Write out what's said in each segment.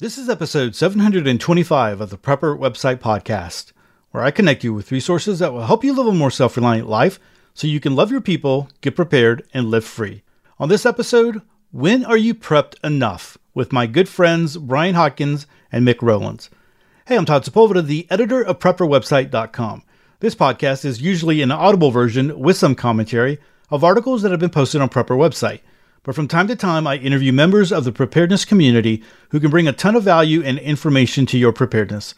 This is episode 725 of the Prepper Website Podcast, where I connect you with resources that will help you live a more self reliant life so you can love your people, get prepared, and live free. On this episode, when are you prepped enough? With my good friends Brian Hawkins and Mick Rowlands. Hey, I'm Todd Sepulveda, the editor of PrepperWebsite.com. This podcast is usually an audible version with some commentary of articles that have been posted on Prepper Website but from time to time I interview members of the preparedness community who can bring a ton of value and information to your preparedness.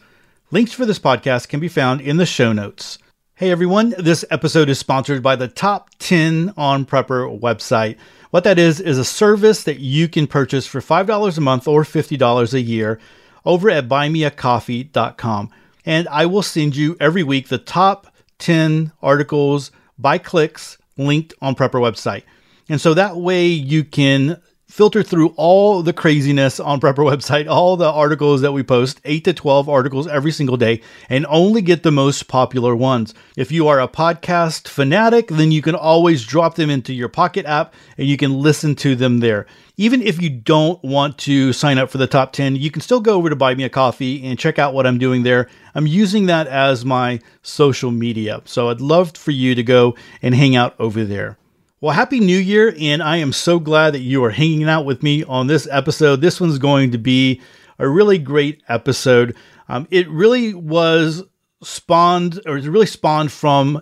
Links for this podcast can be found in the show notes. Hey everyone, this episode is sponsored by the Top 10 on Prepper website. What that is, is a service that you can purchase for $5 a month or $50 a year over at buymeacoffee.com. And I will send you every week the top 10 articles by clicks linked on Prepper website. And so that way you can filter through all the craziness on Prepper website, all the articles that we post, 8 to 12 articles every single day, and only get the most popular ones. If you are a podcast fanatic, then you can always drop them into your Pocket app and you can listen to them there. Even if you don't want to sign up for the top 10, you can still go over to Buy Me a Coffee and check out what I'm doing there. I'm using that as my social media. So I'd love for you to go and hang out over there. Well, Happy New Year, and I am so glad that you are hanging out with me on this episode. This one's going to be a really great episode. Um, it really was spawned, or it really spawned from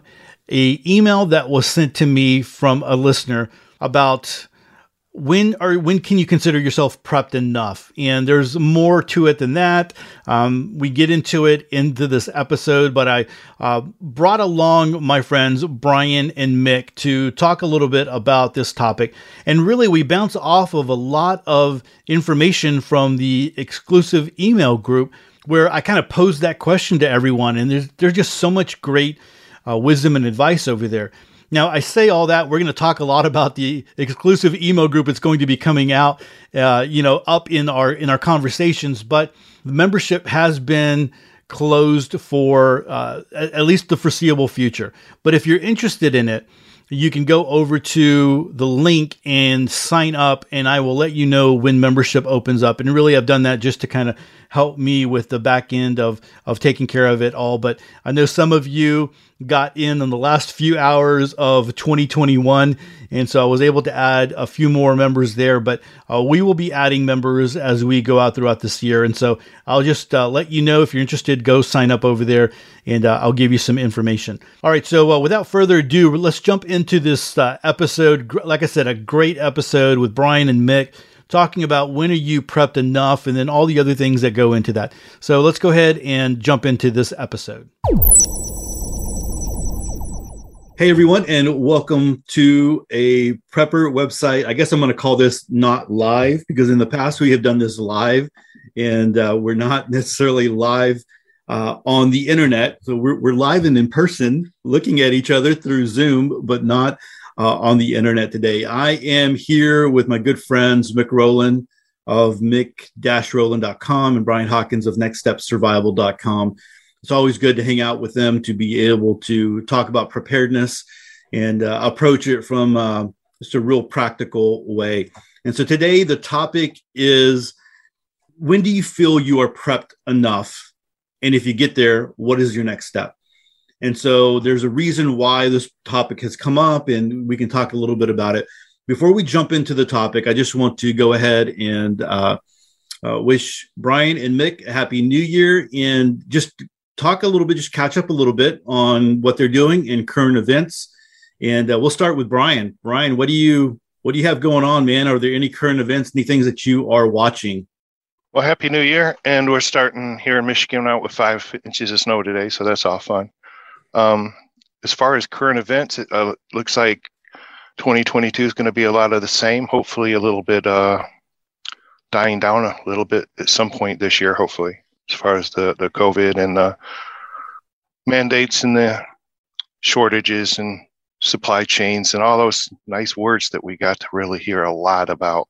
a email that was sent to me from a listener about when are when can you consider yourself prepped enough? And there's more to it than that. Um, we get into it into this episode, but I uh, brought along my friends Brian and Mick to talk a little bit about this topic. And really, we bounce off of a lot of information from the exclusive email group where I kind of posed that question to everyone. And there's there's just so much great uh, wisdom and advice over there. Now, I say all that. We're going to talk a lot about the exclusive email group. It's going to be coming out, uh, you know, up in our in our conversations. But the membership has been closed for uh, at least the foreseeable future. But if you're interested in it, you can go over to the link and sign up, and I will let you know when membership opens up. And really, I've done that just to kind of help me with the back end of of taking care of it all. But I know some of you got in in the last few hours of 2021. And so I was able to add a few more members there, but uh, we will be adding members as we go out throughout this year. And so I'll just uh, let you know if you're interested, go sign up over there and uh, I'll give you some information. All right. So uh, without further ado, let's jump into this uh, episode. Like I said, a great episode with Brian and Mick talking about when are you prepped enough and then all the other things that go into that. So let's go ahead and jump into this episode. Hey everyone, and welcome to a prepper website. I guess I'm going to call this not live because in the past we have done this live, and uh, we're not necessarily live uh, on the internet. So we're, we're live and in person, looking at each other through Zoom, but not uh, on the internet today. I am here with my good friends Mick Rowland of mick-rowland.com and Brian Hawkins of nextstepsurvival.com it's always good to hang out with them to be able to talk about preparedness and uh, approach it from uh, just a real practical way. And so today the topic is when do you feel you are prepped enough? And if you get there, what is your next step? And so there's a reason why this topic has come up, and we can talk a little bit about it. Before we jump into the topic, I just want to go ahead and uh, uh, wish Brian and Mick a happy new year and just talk a little bit, just catch up a little bit on what they're doing in current events. And uh, we'll start with Brian. Brian, what do you what do you have going on, man? Are there any current events, any things that you are watching? Well, happy New Year, and we're starting here in Michigan out with five inches of snow today, so that's all fun. Um, as far as current events, it uh, looks like 2022 is going to be a lot of the same. Hopefully, a little bit uh, dying down a little bit at some point this year. Hopefully as far as the, the COVID and the mandates and the shortages and supply chains and all those nice words that we got to really hear a lot about.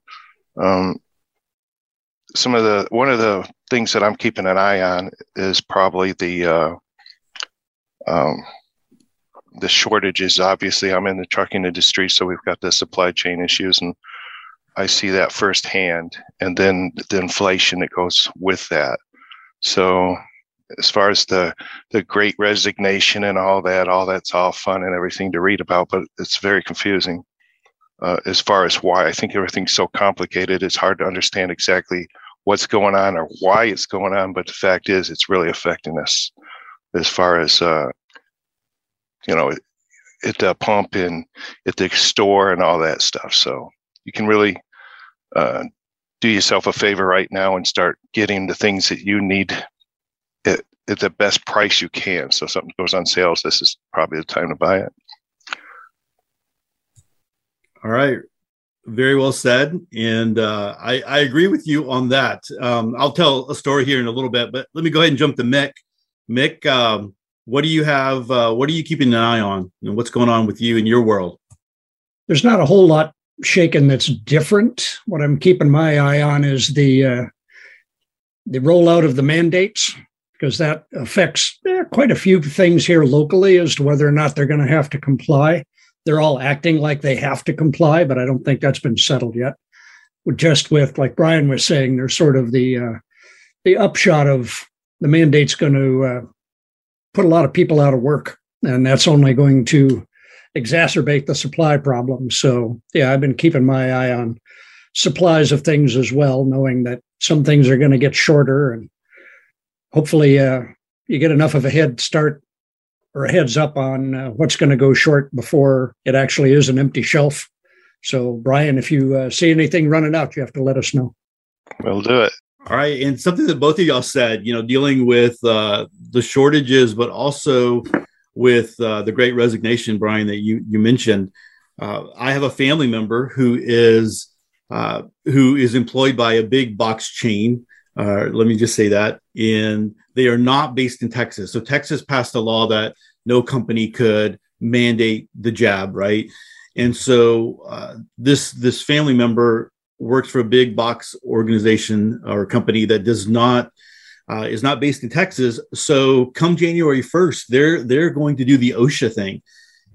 Um, some of the one of the things that I'm keeping an eye on is probably the uh, um, the shortages. Obviously, I'm in the trucking industry, so we've got the supply chain issues, and I see that firsthand, and then the inflation that goes with that. So, as far as the the Great Resignation and all that, all that's all fun and everything to read about, but it's very confusing. Uh, as far as why I think everything's so complicated, it's hard to understand exactly what's going on or why it's going on. But the fact is, it's really affecting us as far as uh, you know at the pump and at the store and all that stuff. So you can really uh, do yourself a favor right now and start getting the things that you need at, at the best price you can. So something goes on sales, this is probably the time to buy it. All right. Very well said. And uh, I, I, agree with you on that. Um, I'll tell a story here in a little bit, but let me go ahead and jump to Mick. Mick, um, what do you have? Uh, what are you keeping an eye on? And what's going on with you in your world? There's not a whole lot shaken that's different. What I'm keeping my eye on is the uh, the rollout of the mandates because that affects eh, quite a few things here locally as to whether or not they're going to have to comply. They're all acting like they have to comply, but I don't think that's been settled yet. Just with, like Brian was saying, there's sort of the uh, the upshot of the mandate's going to uh, put a lot of people out of work, and that's only going to exacerbate the supply problem. So, yeah, I've been keeping my eye on supplies of things as well, knowing that some things are going to get shorter, and hopefully, uh, you get enough of a head start or a heads up on uh, what's going to go short before it actually is an empty shelf. So, Brian, if you uh, see anything running out, you have to let us know. We'll do it. All right, and something that both of y'all said, you know, dealing with uh, the shortages, but also with uh, the Great Resignation, Brian, that you you mentioned. Uh, I have a family member who is uh, who is employed by a big box chain. Uh, let me just say that, and they are not based in Texas. So Texas passed a law that no company could mandate the jab, right? And so uh, this this family member works for a big box organization or company that does not uh, is not based in Texas. So come January 1st, they're they're going to do the OSHA thing.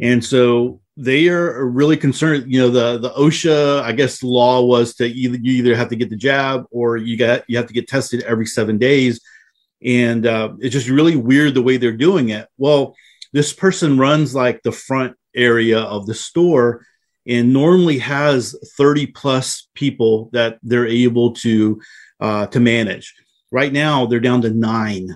And so they are really concerned. You know, the the OSHA, I guess, law was to either you either have to get the jab or you got you have to get tested every seven days, and uh, it's just really weird the way they're doing it. Well, this person runs like the front area of the store, and normally has 30 plus people that they're able to uh, to manage right now they're down to nine.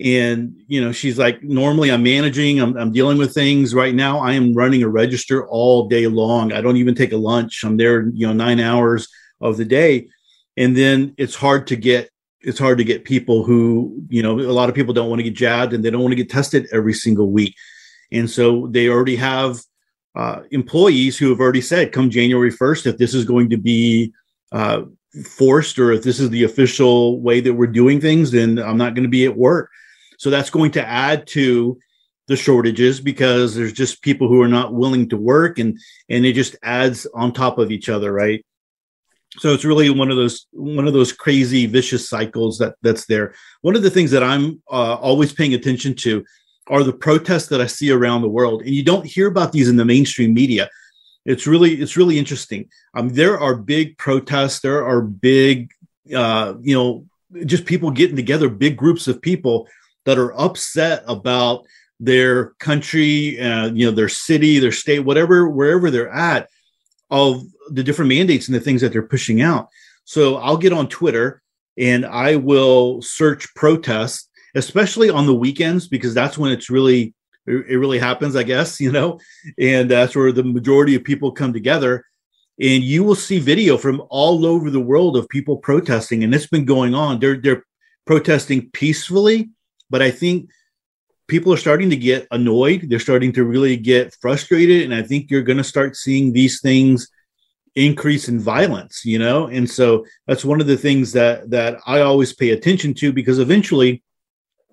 And you know she's like normally i'm managing I'm, I'm dealing with things. Right now i am running a register all day long. I don't even take a lunch. I'm there you know nine hours of the day. And then it's hard to get it's hard to get people who you know a lot of people don't want to get jabbed and they don't want to get tested every single week. And so they already have uh, employees who have already said, come January 1st, if this is going to be uh, forced or if this is the official way that we're doing things, then I'm not going to be at work. So that's going to add to the shortages because there's just people who are not willing to work and and it just adds on top of each other right so it's really one of those one of those crazy vicious cycles that that's there one of the things that i'm uh, always paying attention to are the protests that I see around the world, and you don't hear about these in the mainstream media. It's really it's really interesting. Um, there are big protests. There are big, uh, you know, just people getting together, big groups of people that are upset about their country, uh, you know, their city, their state, whatever, wherever they're at, of the different mandates and the things that they're pushing out. So I'll get on Twitter and I will search protests especially on the weekends because that's when it's really it really happens i guess you know? And that's where the majority of people come together. And you will see video from all over the world of people protesting and it's been going on. They're they're protesting peacefully but i think people are starting to get annoyed. They're starting to really get frustrated and i think you're going to start seeing these things increase in violence you know? And so that's one of the things that that i always pay attention to because eventually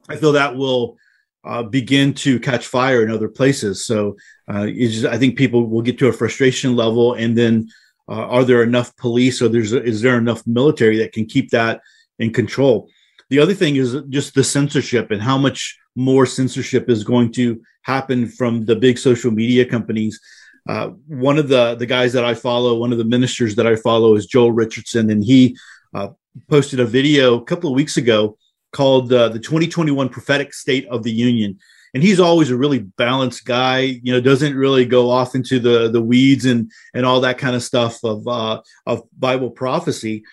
I feel that will uh, begin to catch fire in other places. So uh, just, I think people will get to a frustration level, and then uh, are there enough police or there's is there enough military that can keep that in control? The other thing is just the censorship and how much more censorship is going to happen from the big social media companies. uh, one of the the guys that I follow, one of the ministers that I follow is Joel Richardson, and he uh, posted a video a couple of weeks ago called uh, "The 2021 Prophetic State of the Union." And he's always a really balanced guy. You know, doesn't really go off into the the weeds and and all that kind of stuff of uh, of Bible prophecy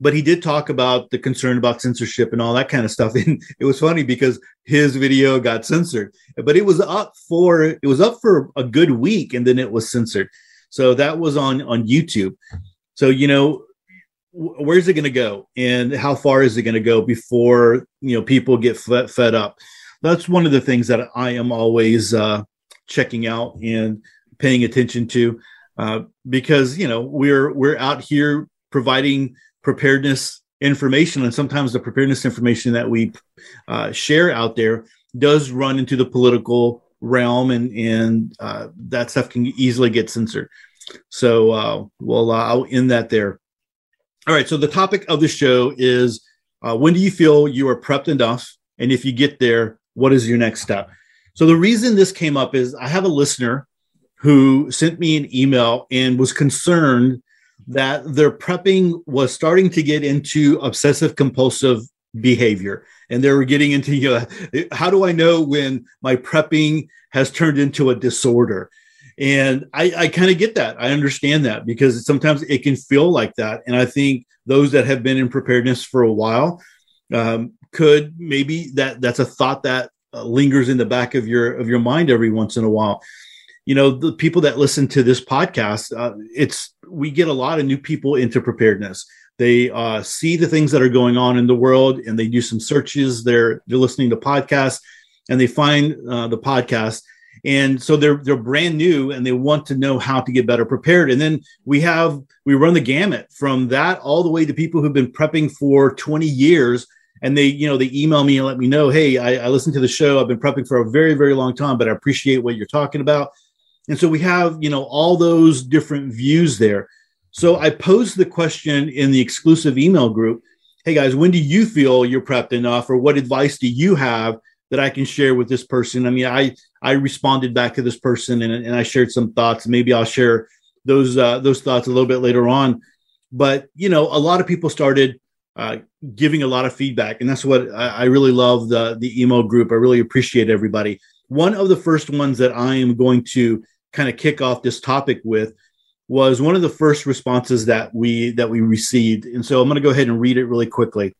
but he did talk about the concern about censorship and all that kind of stuff and it was funny because his video got censored but it was up for it was up for a good week and then it was censored so that was on on youtube so you know where's it going to go? And how far is it going to go before you know people get fed, fed up? That's one of the things that i am always uh, checking out and paying attention to uh, because you know we're we're out here providing preparedness information and sometimes the preparedness information that we uh, share out there does run into the political realm and and uh, that stuff can easily get censored. So uh, well i'll end that there all right so the topic of the show is uh, when do you feel you are prepped enough? And if you get there what is your next step? So the reason this came up is i have a listener who sent me an email and was concerned that their prepping was starting to get into obsessive compulsive behavior. And they were getting into you know, how do i know when my prepping has turned into a disorder and i, I kind of get that. I understand that because sometimes it can feel like that. And i think those that have been in preparedness for a while um, could maybe that that's a thought that uh, lingers in the back of your of your mind every once in a while. You know the people that listen to this podcast uh, it's we get a lot of new people into preparedness. They uh, see the things that are going on in the world and they do some searches. They're they're listening to podcasts and they find uh, the podcast and so they're they're brand new and they want to know how to get better prepared. And then we have we run the gamut from that all the way to people who've been prepping for 20 years. And they you know they email me and let me know hey I, I listened to the show. I've been prepping for a very very long time but i appreciate what you're talking about. And so we have, you know, all those different views there. So I posed the question in the exclusive email group Hey guys, when do you feel you're prepped enough, or what advice do you have that I can share with this person? I mean, I I responded back to this person and, and I shared some thoughts. Maybe I'll share those uh, those thoughts a little bit later on. But you know, a lot of people started uh, giving a lot of feedback, and that's what I, I really love the the email group. I really appreciate everybody. One of the first ones that I am going to kind of kick off this topic with was one of the first responses that we that we received and so i'm going to go ahead and read it really quickly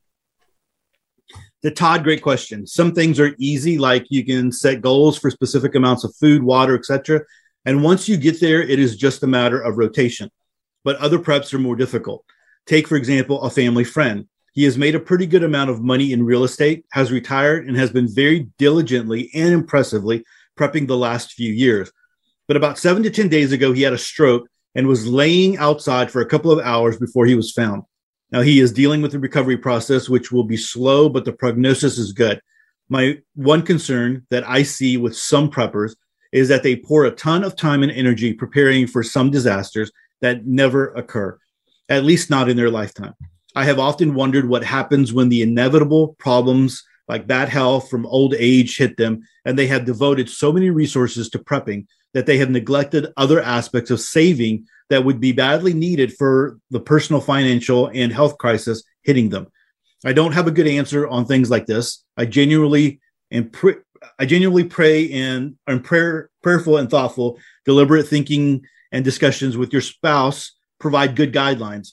the todd great question. Some things are easy like you can set goals for specific amounts of food water etc and once you get there it is just a matter of rotation. But other preps are more difficult. Take for example a family friend. He has made a pretty good amount of money in real estate has retired and has been very diligently and impressively prepping the last few years. But about seven to 10 days ago, he had a stroke and was laying outside for a couple of hours before he was found. Now, he is dealing with the recovery process, which will be slow, but the prognosis is good. My one concern that I see with some preppers is that they pour a ton of time and energy preparing for some disasters that never occur, at least not in their lifetime. I have often wondered what happens when the inevitable problems like bad health from old age hit them, and they have devoted so many resources to prepping that they have neglected other aspects of saving that would be badly needed for the personal financial and health crisis hitting them. I don't have a good answer on things like this. I genuinely and pr- I genuinely pray and am prayer, prayerful and thoughtful, deliberate thinking and discussions with your spouse provide good guidelines.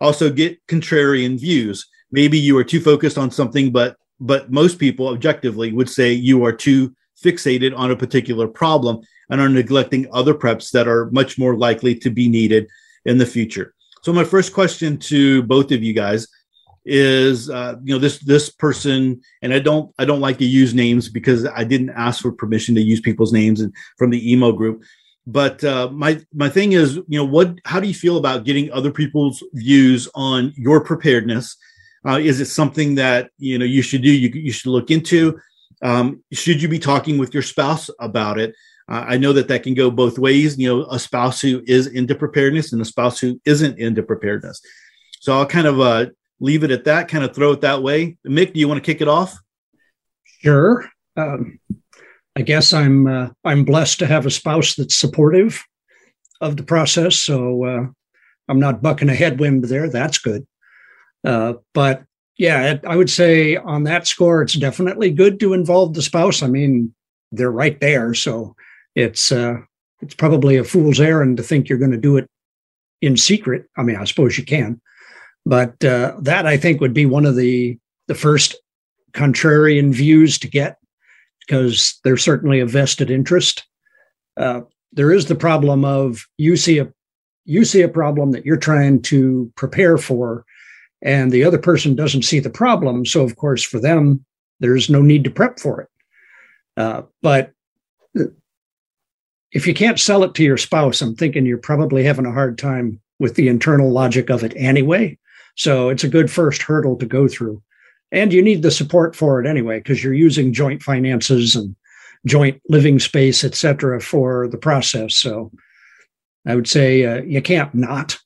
Also, get contrarian views. Maybe you are too focused on something, but but most people objectively would say you are too fixated on a particular problem and are neglecting other preps that are much more likely to be needed in the future. So my first question to both of you guys is uh, you know this this person and I don't I don't like to use names because I didn't ask for permission to use people's names from the email group. But uh, my my thing is you know what how do you feel about getting other people's views on your preparedness? Uh, is it something that you know you should do you, you should look into um, should you be talking with your spouse about it uh, I know that that can go both ways. You know, a spouse who is into preparedness and a spouse who isn't into preparedness. So I'll kind of uh, leave it at that. Kind of throw it that way. Mick, do you want to kick it off? Sure. Um, I guess I'm uh, I'm blessed to have a spouse that's supportive, of the process. So uh, I'm not bucking a headwind there. That's good. Uh, but yeah, I would say on that score, it's definitely good to involve the spouse. I mean, they're right there, so it's uh, it's probably a fool's errand to think you're going to do it in secret. I mean, I suppose you can, but uh, that I think would be one of the the first contrarian views to get because there's certainly a vested interest. Uh, there is the problem of you see a you see a problem that you're trying to prepare for and the other person doesn't see the problem. So, of course, for them, there's no need to prep for it. Uh, but if you can't sell it to your spouse, I'm thinking you're probably having a hard time with the internal logic of it anyway. So, it's a good first hurdle to go through. And you need the support for it anyway, because you're using joint finances and joint living space, et cetera, for the process. So, I would say uh, you can't not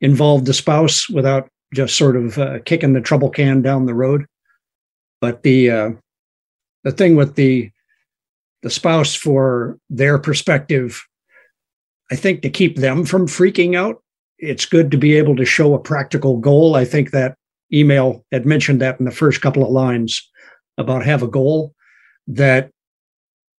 involve the spouse without just sort of uh, kicking the trouble can down the road. But the uh, the thing with the the spouse for their perspective, I think to keep them from freaking out, it's good to be able to show a practical goal. I think that email had mentioned that in the first couple of lines about have a goal that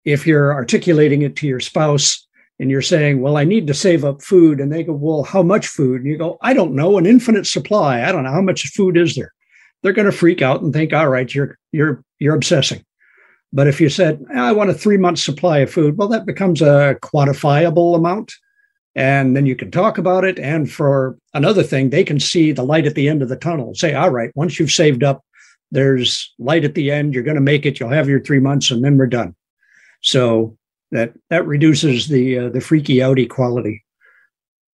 if you're articulating it to your spouse and you're saying, well, I need to save up food. And they go, well, how much food? And you go, I don't know, an infinite supply. I don't know how much food is there. They're going to freak out and think, all right, you're you're you're obsessing. But if you said, ah, I want a three month supply of food, well, that becomes a quantifiable amount. And then you can talk about it. And for another thing, they can see the light at the end of the tunnel. Say, all right, once you've saved up, there's light at the end. You're going to make it. You'll have your three months and then we're done. So that that reduces the uh, the freaky outy quality.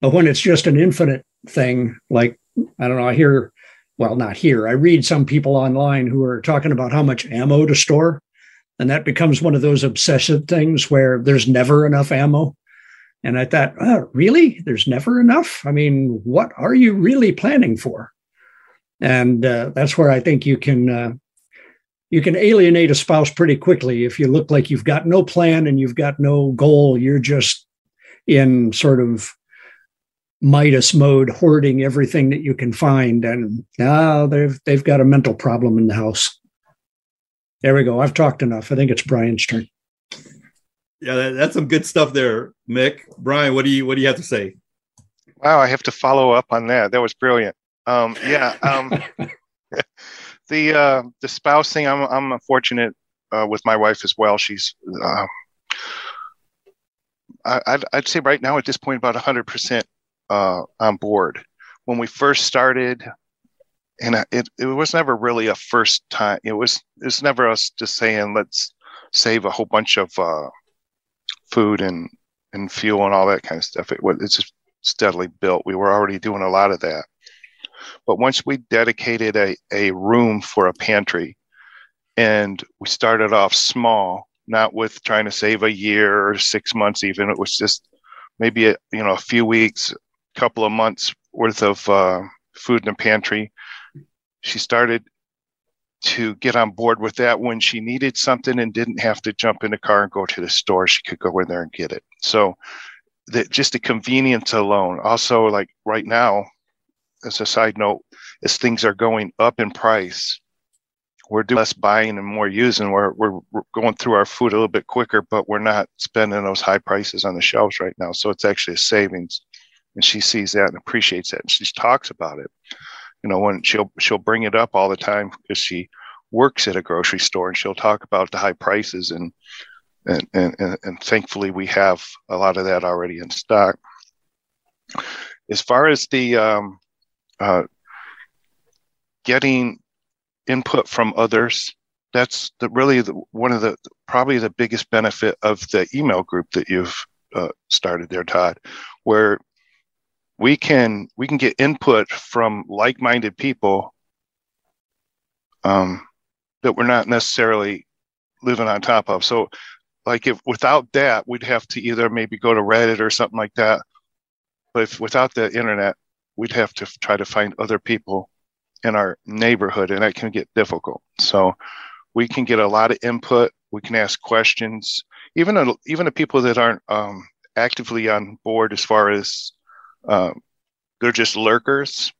But when it's just an infinite thing, like I don't know, I hear, well, not here. I read some people online who are talking about how much ammo to store, and that becomes one of those obsessive things where there's never enough ammo. And I thought, oh, really? There's never enough? I mean, what are you really planning for? And uh, that's where I think you can uh, you can alienate a spouse pretty quickly if you look like you've got no plan and you've got no goal. You're just in sort of Midas mode, hoarding everything that you can find, and now they've they've got a mental problem in the house. There we go. I've talked enough. I think it's Brian's turn. Yeah, that's some good stuff there, Mick. Brian, what do you what do you have to say? Wow, I have to follow up on that. That was brilliant. Um, yeah. Um, the uh, the spouse thing, I'm I'm fortunate uh, with my wife as well. She's uh, I, I'd, I'd say right now at this point about 100 percent uh, on board. When we first started, and it it was never really a first time. It was it's never us just saying let's save a whole bunch of uh, food and and fuel and all that kind of stuff. It was it's just steadily built. We were already doing a lot of that. But once we dedicated a, a room for a pantry and we started off small, not with trying to save a year or six months, even, it was just maybe a, you know, a few weeks, couple of months worth of uh, food in the pantry. She started to get on board with that when she needed something and didn't have to jump in the car and go to the store. She could go in there and get it. So the, just the convenience alone. Also, like right now, as a side note, as things are going up in price, we're doing less buying and more using. We're, we're, going through our food a little bit quicker, but we're not spending those high prices on the shelves right now. So it's actually a savings. And she sees that and appreciates that. And she talks about it. You know, when she'll she'll bring it up all the time because she works at a grocery store and she'll talk about the high prices and and, and, and thankfully we have a lot of that already in stock. As far as the um, uh, getting input from others that's the, really the, one of the probably the biggest benefit of the email group that you've uh, started there todd where we can we can get input from like-minded people um, that we're not necessarily living on top of. So like if without that we'd have to either maybe go to reddit or something like that. But if without the internet we'd have to try to find other people in our neighborhood, and that can get difficult. So we can get a lot of input. We can ask questions, even a, even the people that aren't um, actively on board as far as um, they're just lurkers.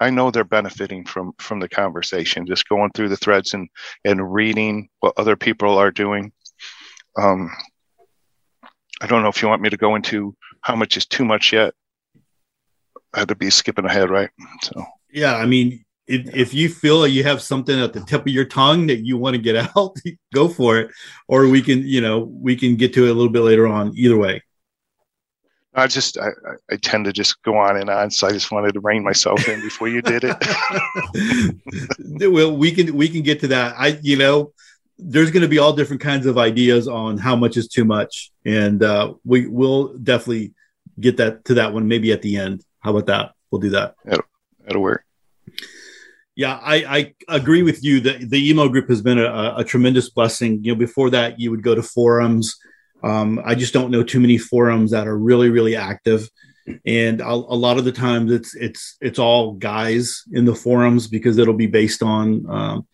I know they're benefiting from from the conversation, just going through the threads and and reading what other people are doing. Um, I don't know if you want me to go into how much is too much yet. I had to be skipping ahead, right? So yeah, I mean, if, if you feel like you have something at the tip of your tongue that you want to get out, go for it. Or we can, you know, we can get to it a little bit later on. Either way. I just I, I tend to just go on and on, so I just wanted to rein myself in before you did it. well, we can we can get to that. I you know, there's going to be all different kinds of ideas on how much is too much, and uh, we will definitely get that to that one maybe at the end. How about that? We'll do that. That'll, that'll work. Yeah, I, I agree with you. that the email group has been a, a tremendous blessing. You know, before that, you would go to forums. Um, I just don't know too many forums that are really really active, and a, a, lot of the times it's it's it's all guys in the forums because it'll be based on um,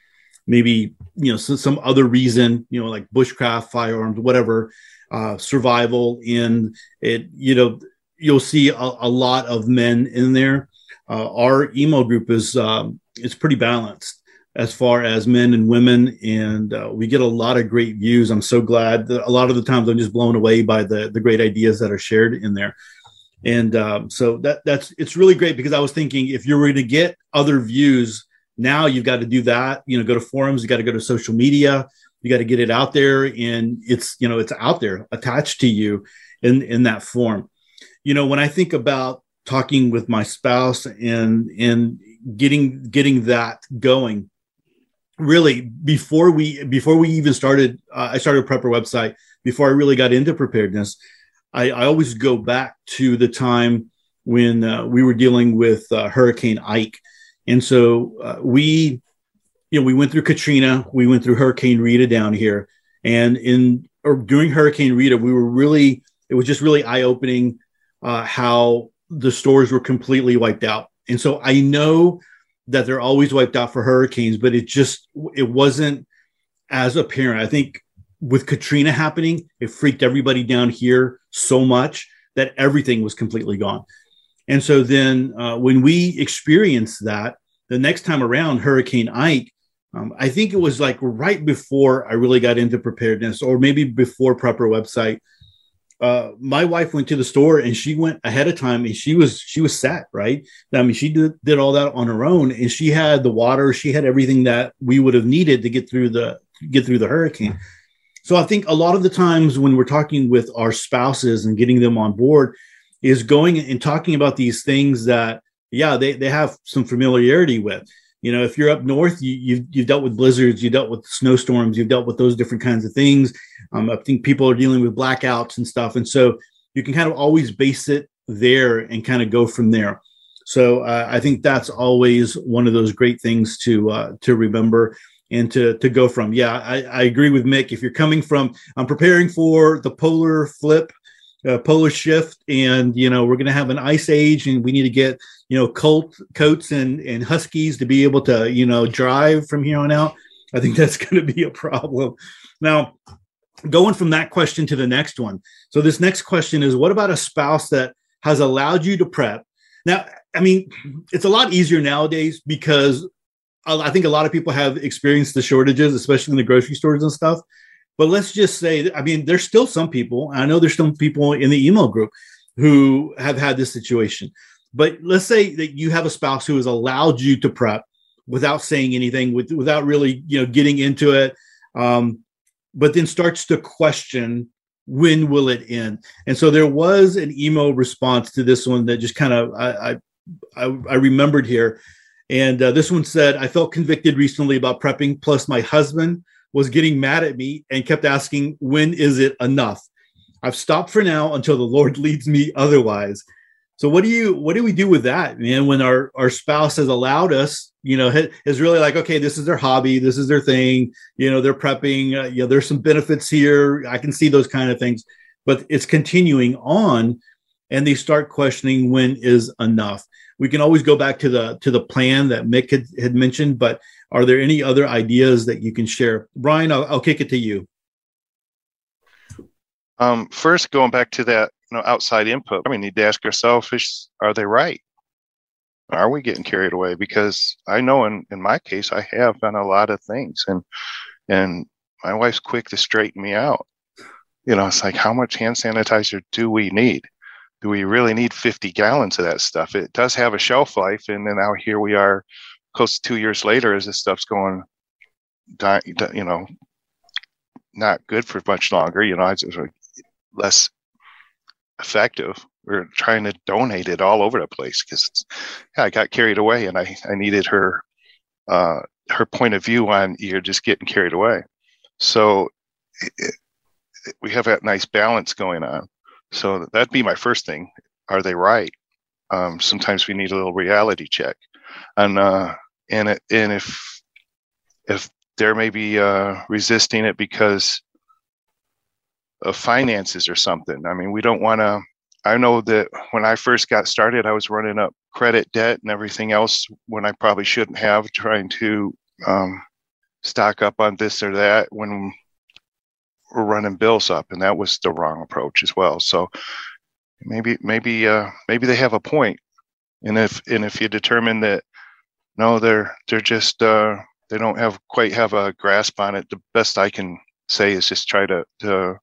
maybe you know some, some other reason, you know, like bushcraft, firearms, whatever, uh, survival. In it, you know, you'll see a, a lot of men in there. Uh, our email group is um, it's pretty balanced as far as men and women, and uh, we get a lot of great views. I'm so glad that a lot of the times I'm just blown away by the the great ideas that are shared in there. And um, so that that's it's really great because I was thinking if you're going to get other views now, you've got to do that. You know, go to forums, you got to go to social media, you got to get it out there, and it's you know it's out there attached to you in in that form. You know, when I think about talking with my spouse and and getting getting that going really before we before we even started uh, i started a prepper website before i really got into preparedness i, I always go back to the time when uh, we were dealing with uh, hurricane ike. And so uh, we you know we went through katrina we went through hurricane rita down here. And in or during hurricane rita we were really it was just really eye-opening uh, how the stores were completely wiped out and so I know that they're always wiped out for hurricanes, but it just it wasn't as apparent. I think with Katrina happening, it freaked everybody down here so much that everything was completely gone. And so then uh, when we experienced that, the next time around, Hurricane Ike, um, I think it was like right before I really got into preparedness, or maybe before Prepper website uh, my wife went to the store and she went ahead of time and she was she was set right? I mean she did, did all that on her own and she had the water she had everything that we would have needed to get through the get through the hurricane. So i think a lot of the times when we're talking with our spouses and getting them on board is going and talking about these things that yeah they, they have some familiarity with you know if you're up north you, you've, you've dealt with blizzards you dealt with snowstorms you've dealt with those different kinds of things. Um, i think people are dealing with blackouts and stuff. And so you can kind of always base it there and kind of go from there. So uh, i think that's always one of those great things to uh, to remember and to to go from. Yeah I, I agree with mick. If you're coming from i'm preparing for the polar flip uh, polar shift and you know we're going to have an ice age and we need to get you know colt coats and and huskies to be able to you know drive from here on out. I think that's going to be a problem. Now going from that question to the next one. So this next question is what about a spouse that has allowed you to prep? Now i mean it's a lot easier nowadays because i think a lot of people have experienced the shortages especially in the grocery stores and stuff but let's just say, I mean, there's still some people, I know there's some people in the email group who have had this situation. But let's say that you have a spouse who has allowed you to prep without saying anything, with, without really, you know, getting into it, um, but then starts to question when will it end. And so there was an email response to this one that just kind of I I, I remembered here, and uh, this one said, "I felt convicted recently about prepping. Plus, my husband was getting mad at me and kept asking, When is it enough? I've stopped for now until the Lord leads me otherwise. So what do you what do we do with that, man? When our our spouse has allowed us, you know, is really like, okay, this is their hobby, this is their thing, you know, they're prepping, uh, you know, there's some benefits here. I can see those kind of things, but it's continuing on, and they start questioning when is enough. We can always go back to the to the plan that Mick had, had mentioned, but are there any other ideas that you can share? Brian, I'll, I'll kick it to you. Um, first, going back to that you know outside input. We need to ask ourselves: is, Are they right? Are we getting carried away? Because I know in in my case, I have done a lot of things, and and my wife's quick to straighten me out. You know, it's like how much hand sanitizer do we need? Do we really need 50 gallons of that stuff? It does have a shelf life, and then now here we are, close to two years later, as this stuff's going, you know, not good for much longer. You know, it's less effective. We're trying to donate it all over the place because yeah, I got carried away and I, I needed her uh, her point of view on you're just getting carried away. So it, it, we have that nice balance going on. So that'd be my first thing. Are they right? Um, sometimes we need a little reality check, and uh, and it, and if if they're maybe uh, resisting it because of finances or something. I mean, we don't want to. I know that when I first got started, I was running up credit debt and everything else when I probably shouldn't have, trying to um, stock up on this or that when running bills up, and that was the wrong approach as well. So maybe, maybe, uh, maybe they have a point, and if and if you determine that no, they're they're just uh, they don't have quite have a grasp on it. The best I can say is just try to, to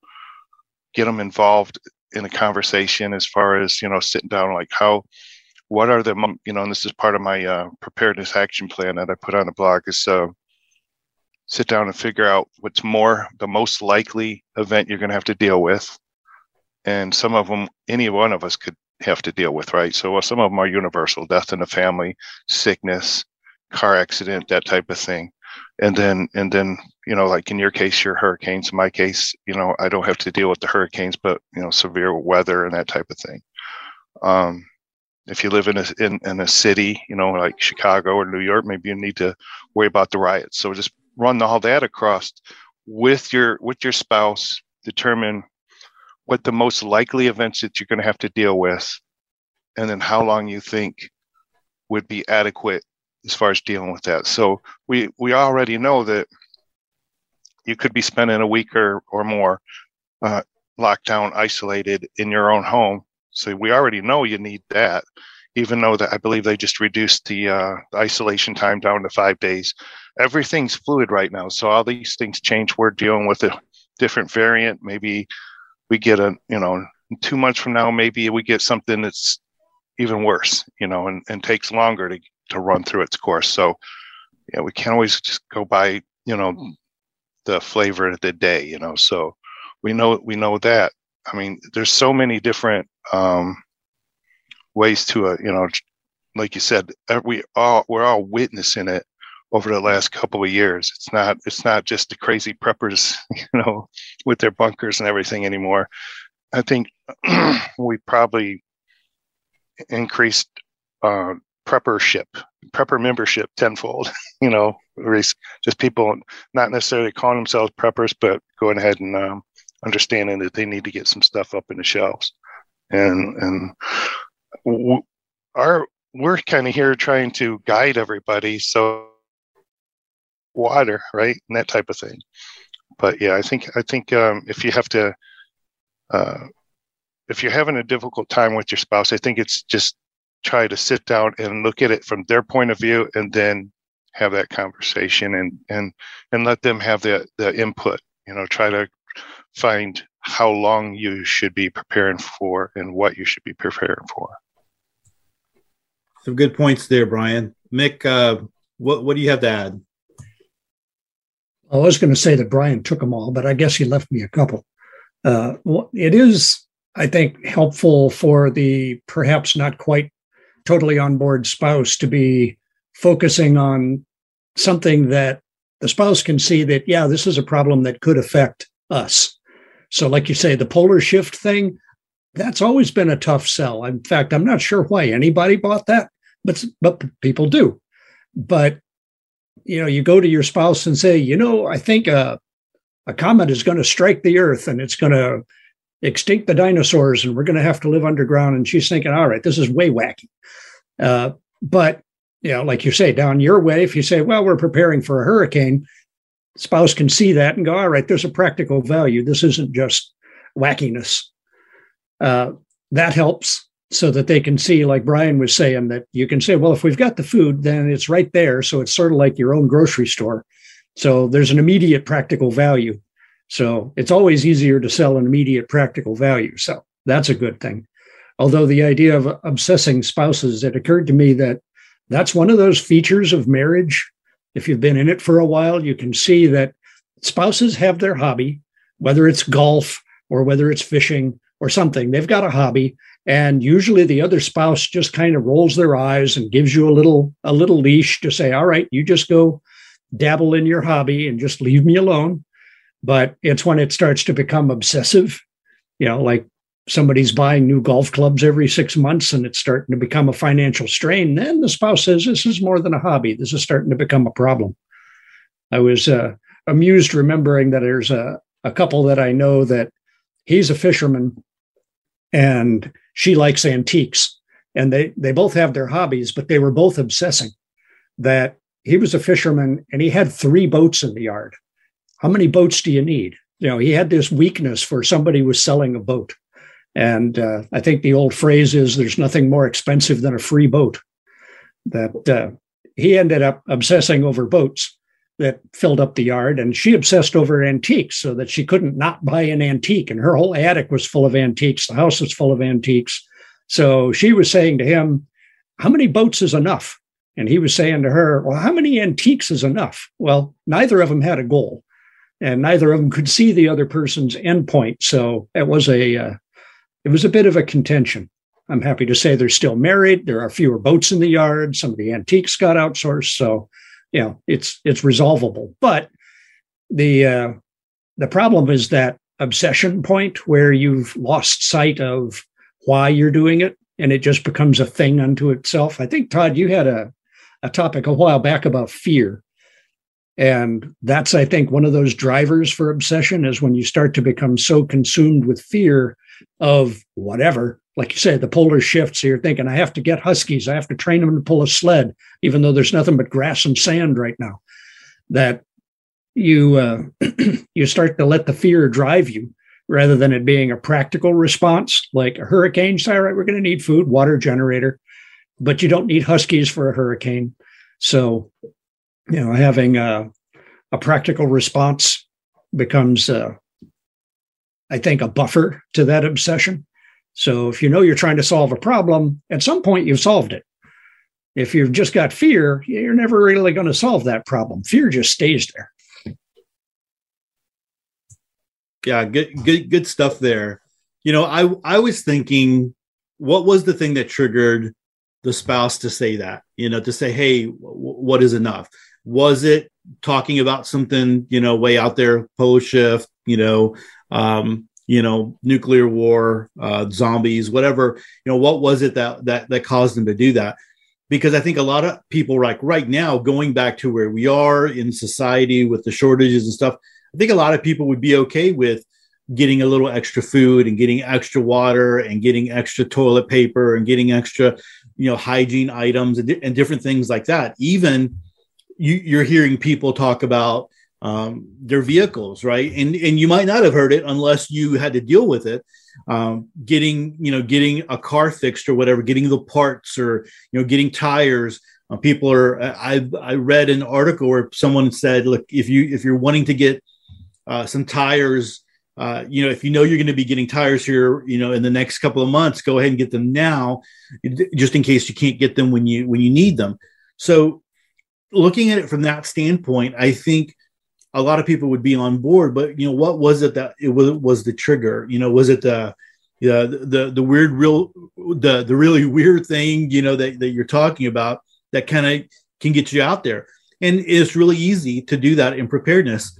get them involved in a conversation as far as you know sitting down like how what are the you know and this is part of my uh, preparedness action plan that i put on the blog is uh, sit down and figure out what's more the most likely event you're going to have to deal with and some of them any one of us could have to deal with right so some of them are universal death in the family sickness car accident, that type of thing. And then, and then, you know, like in your case, your hurricanes. In my case, you know, I don't have to deal with the hurricanes, but you know, severe weather and that type of thing. Um, if you live in a in, in a city, you know, like Chicago or New York, maybe you need to worry about the riots. So just run all that across with your with your spouse, determine what the most likely events that you're going to have to deal with, and then how long you think would be adequate as far as dealing with that. So we we already know that you could be spending a week or or more uh, locked down, isolated in your own home. So we already know you need that. Even though that I believe they just reduced the, uh, the isolation time down to five days. Everything's fluid right now, so all these things change. We're dealing with a different variant. Maybe we get a you know two months from now, maybe we get something that's even worse, you know, and, and takes longer to to run through its course. So, yeah, we can't always just go by, you know, the flavor of the day, you know. So we know we know that. I mean, there's so many different um, ways to, uh, you know, like you said, uh, we all we're all witnessing it over the last couple of years. It's not it's not just the crazy preppers, you know, with their bunkers and everything anymore. I think we probably increased uh, preppership, prepper membership tenfold. you know, just people not necessarily calling themselves preppers, but going ahead and um, understanding that they need to get some stuff up in the shelves. And and w- our we're kind of here trying to guide everybody. So water, right, and that type of thing. But yeah, I think I think um, if you have to. Uh, if you're having a difficult time with your spouse, I think it's just try to sit down and look at it from their point of view and then have that conversation and and and let them have the the input you know try to find how long you should be preparing for and what you should be preparing for some good points there brian mick uh, what what do you have to add i was going to say that brian took them all but i guess he left me a couple uh, it is i think helpful for the perhaps not quite totally on board spouse to be focusing on something that the spouse can see that, yeah, this is a problem that could affect us. So, like you say, the polar shift thing, that's always been a tough sell. In fact, I'm not sure why anybody bought that, but but people do. But you know, you go to your spouse and say, you know, I think a, a comet is going to strike the Earth and it's going to extinct the dinosaurs and we're going to have to live underground. And she's thinking, all right, this is way wacky. Uh, but, you know, like you say, down your way, if you say, well, we're preparing for a hurricane, spouse can see that and go, all right, there's a practical value. This isn't just wackiness. uh, that helps so that they can see, like Brian was saying, that you can say, well, if we've got the food, then it's right there. So it's sort of like your own grocery store. So there's an immediate practical value. So it's always easier to sell an immediate practical value. So that's a good thing. Although the idea of obsessing spouses, it occurred to me that that's one of those features of marriage. If you've been in it for a while, you can see that spouses have their hobby, whether it's golf or whether it's fishing or something. They've got a hobby and usually the other spouse just kind of rolls their eyes and gives you a little a little leash to say all right you just go dabble in your hobby and just leave me alone. But it's when it starts to become obsessive you know like somebody's buying new golf clubs every 6 months and it's starting to become a financial strain then the spouse says this is more than a hobby. This is starting to become a problem. I was uh, amused remembering that there's a, a couple that i know that he's a fisherman and she likes antiques. And they they both have their hobbies but they were both obsessing that he was a fisherman and he had three boats in the yard. How many boats do you need? You know he had this weakness for somebody was selling a boat. And uh, i think the old phrase is there's nothing more expensive than a free boat. That uh, he ended up obsessing over boats that filled up the yard and she obsessed over antiques so that she couldn't not buy an antique and her whole attic was full of antiques. The house was full of antiques. So she was saying to him how many boats is enough? And he was saying to her well how many antiques is enough? Well neither of them had a goal and neither of them could see the other person's endpoint. So it was a uh, it was a bit of a contention. I'm happy to say they're still married. There are fewer boats in the yard. Some of the antiques got outsourced. So you know it's it's resolvable. But the uh, the problem is that obsession point where you've lost sight of why you're doing it and it just becomes a thing unto itself. I think todd you had a, a topic a while back about fear. And that's i think one of those drivers for obsession is when you start to become so consumed with fear of whatever like you said, the polar shifts. So you're thinking, I have to get huskies. I have to train them to pull a sled, even though there's nothing but grass and sand right now. That you uh, you start to let the fear drive you rather than it being a practical response, like a hurricane. Say, all right, we're going to need food, water generator, but you don't need huskies for a hurricane. So, you know, having a, a practical response becomes, uh, I think, a buffer to that obsession so if you know you're trying to solve a problem, at some point you've solved it. If you've just got fear, you're never really going to solve that problem. Fear just stays there. Yeah, good good good stuff there. You know, I I was thinking what was the thing that triggered the spouse to say that? You know, to say, "Hey, w- what is enough?" Was it talking about something, you know, way out there, post shift, you know, um, you know, nuclear war, uh, zombies, whatever. You know, what was it that that that caused them to do that? Because I think a lot of people, like right now, going back to where we are in society with the shortages and stuff, I think a lot of people would be okay with getting a little extra food and getting extra water and getting extra toilet paper and getting extra, you know, hygiene items and, and different things like that. Even you, you're hearing people talk about um, their vehicles, right? And and you might not have heard it unless you had to deal with it. Um, getting you know getting a car fixed or whatever, getting the parts or you know getting tires. Uh, people are. I I read an article where someone said, look, if you if you're wanting to get uh, some tires. Uh, you know, if you know you're going to be getting tires here, you know, in the next couple of months, go ahead and get them now, just in case you can't get them when you when you need them. So, looking at it from that standpoint, I think a lot of people would be on board but you know what was it that it was was the trigger? You know was it the the, the the weird real the the really weird thing you know that, that you're talking about that kind of can get you out there? And it's really easy to do that in preparedness.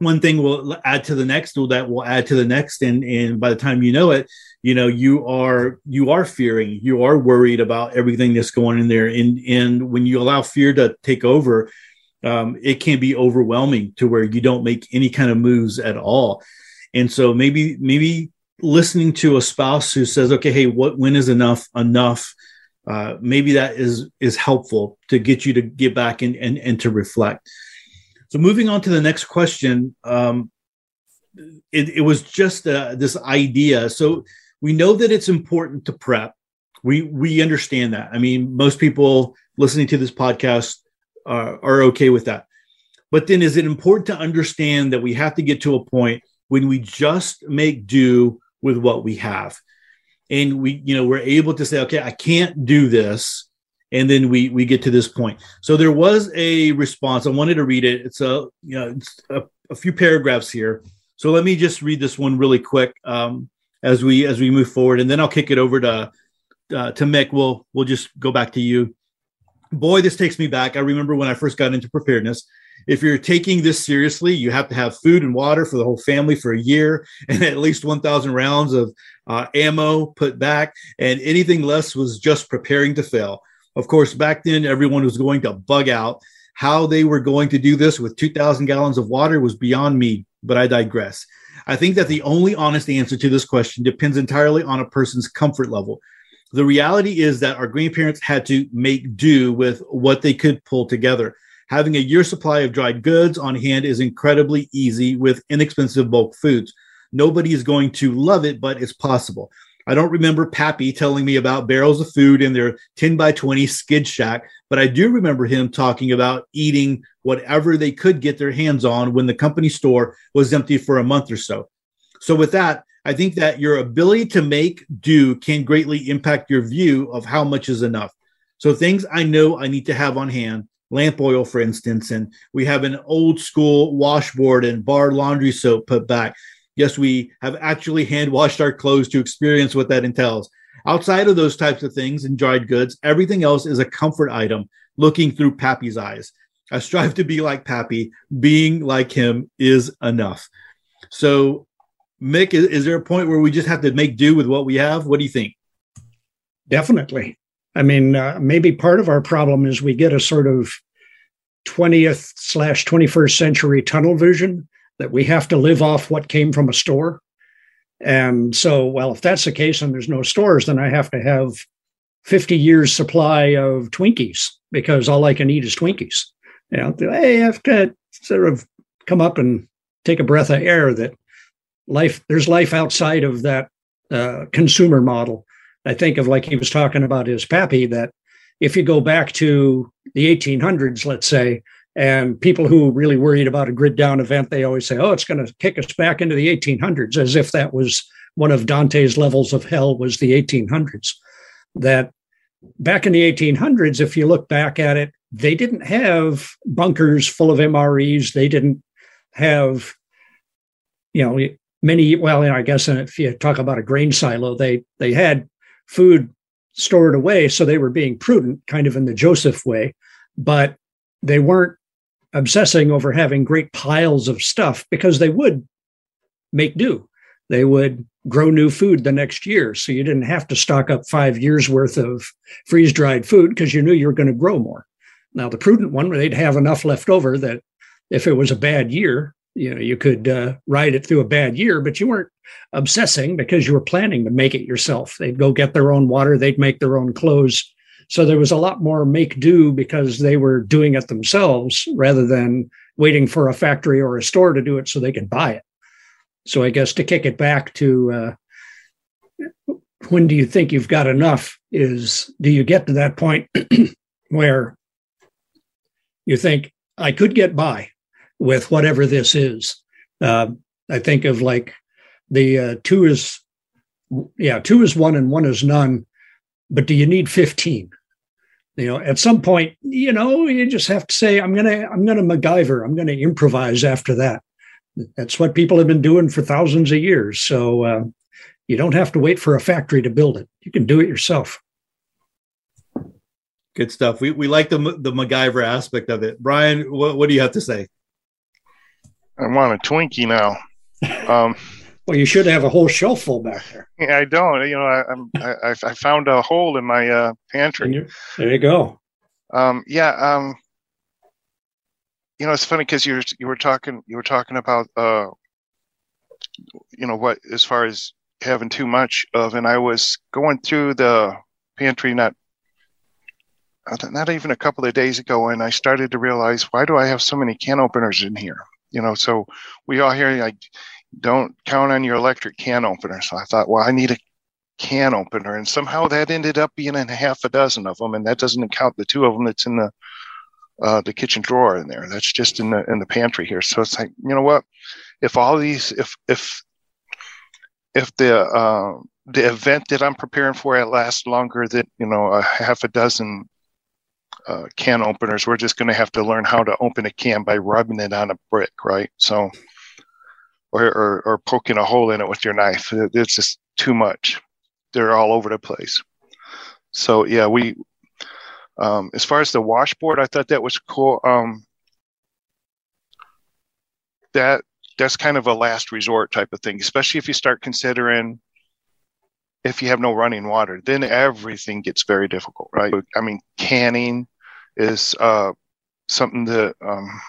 One thing will add to the next or that will add to the next and and by the time you know it you know you are you are fearing you are worried about everything that's going in there. And and when you allow fear to take over um, it can be overwhelming to where you don't make any kind of moves at all. And so maybe maybe listening to a spouse who says, "Okay, hey, what when is enough enough?" Uh, maybe that is is helpful to get you to get back and and, and to reflect. So moving on to the next question, um, it, it was just uh, this idea. So we know that it's important to prep. We we understand that. I mean, most people listening to this podcast uh, are okay with that. But then, is it important to understand that we have to get to a point when we just make do with what we have, and we, you know, we're able to say, okay, I can't do this, and then we we get to this point. So there was a response. I wanted to read it. It's a you know it's a, a few paragraphs here. So let me just read this one really quick um, as we as we move forward, and then I'll kick it over to uh, to Mick. We'll we'll just go back to you. Boy, this takes me back. I remember when I first got into preparedness if you're taking this seriously, you have to have food and water for the whole family for a year and at least 1,000 rounds of uh, ammo put back. And anything less was just preparing to fail. Of course, back then, everyone was going to bug out. How they were going to do this with 2,000 gallons of water was beyond me, but I digress. I think that the only honest answer to this question depends entirely on a person's comfort level. The reality is that our grandparents had to make do with what they could pull together. Having a year supply of dried goods on hand is incredibly easy with inexpensive bulk foods. Nobody is going to love it, but it's possible. I don't remember Pappy telling me about barrels of food in their 10 by 20 skid shack, but I do remember him talking about eating whatever they could get their hands on when the company store was empty for a month or so. So, with that, I think that your ability to make do can greatly impact your view of how much is enough. So, things I know I need to have on hand lamp oil, for instance, and we have an old school washboard and bar laundry soap put back. Yes, we have actually hand washed our clothes to experience what that entails. Outside of those types of things and dried goods, everything else is a comfort item looking through Pappy's eyes. I strive to be like Pappy. Being like him is enough. So, Mick, is, is there a point where we just have to make do with what we have? What do you think? Definitely. I mean, uh, maybe part of our problem is we get a sort of 20th slash 21st century tunnel vision that we have to live off what came from a store. And so, well, if that's the case and there's no stores, then I have to have 50 years supply of Twinkies because all I can eat is Twinkies. You know, hey, I have to sort of come up and take a breath of air that life, there's life outside of that uh, consumer model. I think of like he was talking about his pappy that if you go back to the 1800s, let's say, and people who really worried about a grid down event, they always say, oh, it's going to kick us back into the 1800s, as if that was one of Dante's levels of hell was the 1800s. That back in the 1800s, if you look back at it, they didn't have bunkers full of MREs. They didn't have, you know, many. Well, I guess if you talk about a grain silo, they they had food stored away. So they were being prudent, kind of in the Joseph way, but they weren't obsessing over having great piles of stuff because they would make do. They would grow new food the next year. So you didn't have to stock up five years worth of freeze dried food because you knew you were going to grow more. Now, the prudent one, they'd have enough left over that if it was a bad year, you know, you could uh, ride it through a bad year, but you weren't obsessing because you were planning to make it yourself. They'd go get their own water, they'd make their own clothes. So there was a lot more make do because they were doing it themselves rather than waiting for a factory or a store to do it so they could buy it. So I guess to kick it back to uh, when do you think you've got enough is do you get to that point where you think I could get by with whatever this is? Uh, I think of like the uh, two is yeah two is one and one is none but do you need 15 you know at some point you know you just have to say i'm gonna i'm gonna macgyver i'm gonna improvise after that. That's what people have been doing for thousands of years so uh, you don't have to wait for a factory to build it. You can do it yourself. Good stuff. We, we like the the macgyver aspect of it. Brian what, what do you have to say i want a twinkie now um well, you should have a whole shelf full back there. Yeah, I don't. You know, I, I'm I, I found a hole in my uh, pantry. There you go. Um, yeah. Um, you know, it's funny because you you were talking you were talking about uh, you know what as far as having too much of, and I was going through the pantry not not even a couple of days ago, and I started to realize why do I have so many can openers in here? You know, so we all hear like don't count on your electric can opener. So I thought, well, I need a can opener, and somehow that ended up being in half a dozen of them, and that doesn't count the two of them that's in the uh, the kitchen drawer in there. That's just in the in the pantry here. So it's like you know what, if all these if if if the uh, the event that I'm preparing for it lasts longer than you know a half a dozen uh, can openers, we're just going to have to learn how to open a can by rubbing it on a brick, right? So, or, or, or poking a hole in it with your knife. It's just too much. They're all over the place. So yeah, we. Um, as far as the washboard, I thought that was cool. Um, that that's kind of a last resort type of thing, especially if you start considering if you have no running water, then everything gets very difficult, right? I mean, canning is uh, something that um,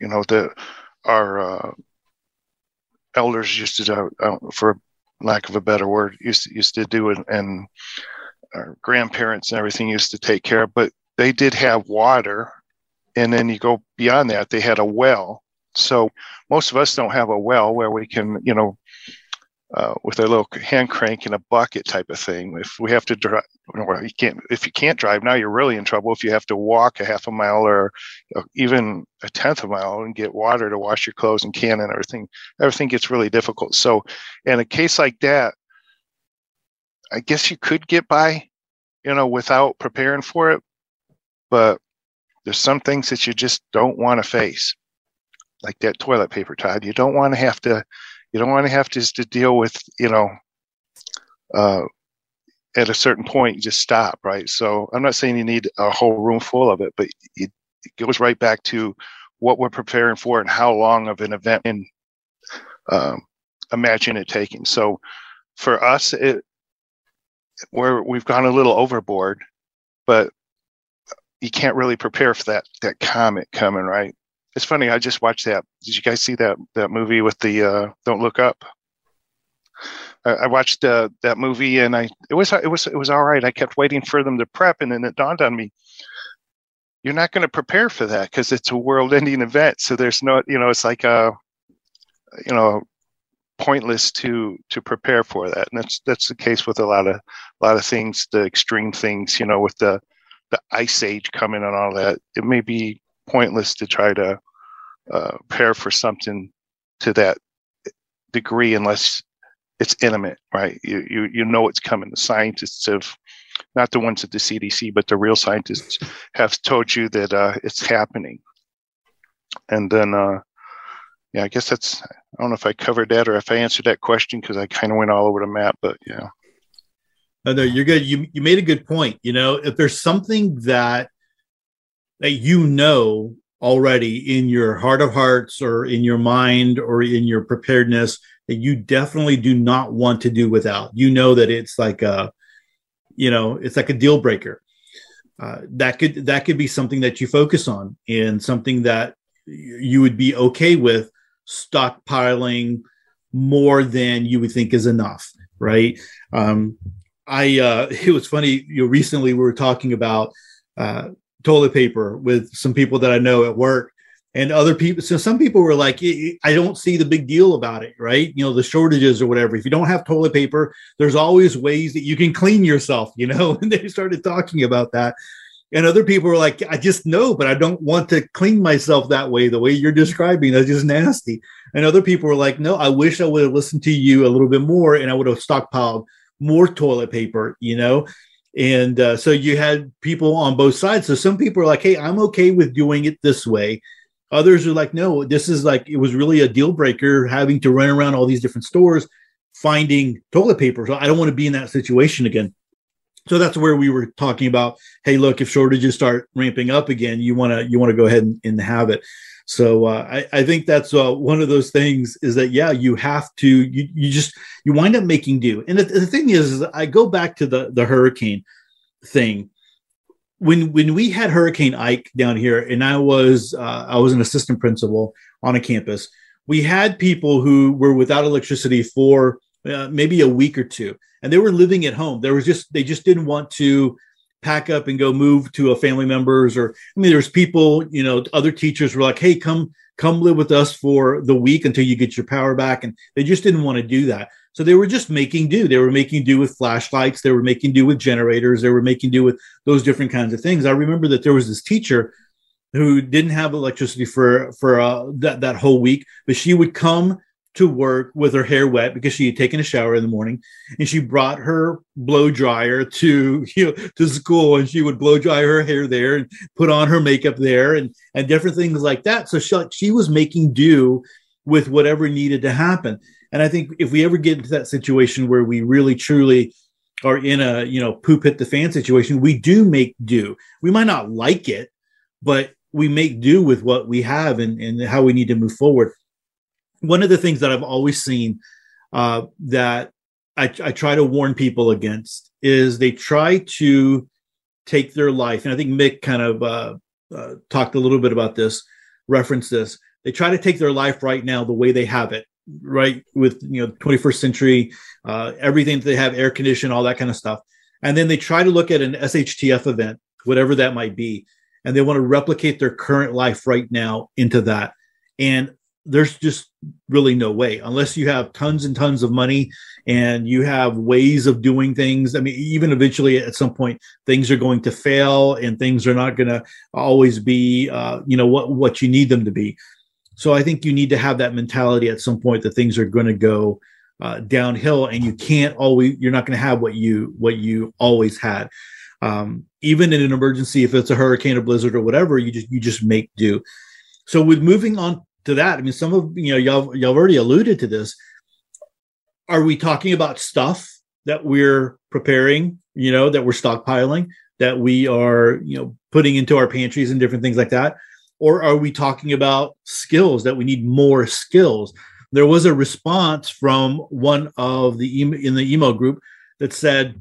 you know that our uh, elders used to do, uh, for lack of a better word, used to, used to do it, and our grandparents and everything used to take care of. But they did have water, and then you go beyond that, they had a well. So most of us don't have a well where we can, you know, uh, with a little hand crank and a bucket type of thing. If we have to drive, well, you can't. If you can't drive now, you're really in trouble. If you have to walk a half a mile or even a tenth of a mile and get water to wash your clothes and can and everything, everything gets really difficult. So, in a case like that, I guess you could get by, you know, without preparing for it. But there's some things that you just don't want to face, like that toilet paper, Todd. You don't want to have to you don't want to have to, to deal with, you know, uh, at a certain point, you just stop, right? So I'm not saying you need a whole room full of it, but it, it goes right back to what we're preparing for and how long of an event and um, imagine it taking. So for us, it where we've gone a little overboard, but you can't really prepare for that that comet coming, right? It's funny. I just watched that. Did you guys see that that movie with the uh, "Don't Look Up"? I, I watched uh, that movie and I it was it was it was all right. I kept waiting for them to prep, and then it dawned on me, you're not going to prepare for that because it's a world-ending event. So there's no, you know, it's like a, uh, you know, pointless to to prepare for that, and that's that's the case with a lot of a lot of things, the extreme things, you know, with the the ice age coming and all that. It may be pointless to try to uh, prepare for something to that degree unless it's intimate, right? You, you you know it's coming. The scientists have, not the ones at the CDC, but the real scientists have told you that uh, it's happening. And then, uh, yeah, I guess that's. I don't know if I covered that or if I answered that question because I kind of went all over the map, but yeah. No, no, you're good. You you made a good point. You know, if there's something that that you know already in your heart of hearts or in your mind or in your preparedness that you definitely do not want to do without. You know that it's like a, you know, it's like a deal breaker. Uh, that could that could be something that you focus on and something that you would be okay with stockpiling more than you would think is enough, right? Um, I uh, it was funny. You know, recently we were talking about uh, toilet paper with some people that I know at work and other people. So some people were like, I don't see the big deal about it, right? You know, the shortages or whatever. If you don't have toilet paper, there's always ways that you can clean yourself, you know? And they started talking about that. And other people were like, I just know, but I don't want to clean myself that way, the way you're describing. That's just nasty. And other people were like, no, I wish I would have listened to you a little bit more and I would have stockpiled more toilet paper, you know? And uh, so you had people on both sides. So some people are like, hey, I'm okay with doing it this way. Others are like, no, this is like, it was really a deal breaker having to run around all these different stores finding toilet paper. So I don't want to be in that situation again. So that's where we were talking about, hey, look, if shortages start ramping up again, you want to you want to go ahead and, and have it. So uh, I, I, think that's uh, one of those things is that yeah, you have to you, you just you wind up making do. And the, the thing is, is, I go back to the the hurricane thing. When when we had Hurricane Ike down here, and I was uh, I was an assistant principal on a campus, we had people who were without electricity for uh, maybe a week or two, and they were living at home. There was just they just didn't want to pack up and go move to a family members or i mean there's people you know other teachers were like hey come come live with us for the week until you get your power back and they just didn't want to do that So they were just making do. They were making do with flashlights. They were making do with generators. They were making do with those different kinds of things. I remember that there was this teacher who didn't have electricity for for uh, that that whole week, but she would come to work with her hair wet because she had taken a shower in the morning, and she brought her blow dryer to you know to school, and she would blow dry her hair there and put on her makeup there and and different things like that. So she she was making do with whatever needed to happen. And I think if we ever get into that situation where we really truly are in a you know poop hit the fan situation, we do make do. We might not like it, but we make do with what we have and, and how we need to move forward. One of the things that I've always seen uh, that I, I try to warn people against is they try to take their life, and I think Mick kind of uh, uh, talked a little bit about this, referenced this. They try to take their life right now the way they have it, right with you know 21st century uh, everything that they have air condition all that kind of stuff and then they try to look at an shtf event whatever that might be and they want to replicate their current life right now into that and there's just really no way unless you have tons and tons of money and you have ways of doing things i mean even eventually at some point things are going to fail and things are not going to always be uh, you know what what you need them to be so I think you need to have that mentality at some point that things are going to go uh, downhill, and you can't always. You're not going to have what you what you always had. Um, even in an emergency, if it's a hurricane or blizzard or whatever, you just you just make do. So with moving on to that, I mean, some of you know y'all y'all already alluded to this. Are we talking about stuff that we're preparing? You know, that we're stockpiling, that we are you know putting into our pantries and different things like that or are we talking about skills that we need more skills? There was a response from one of the in the email group that said,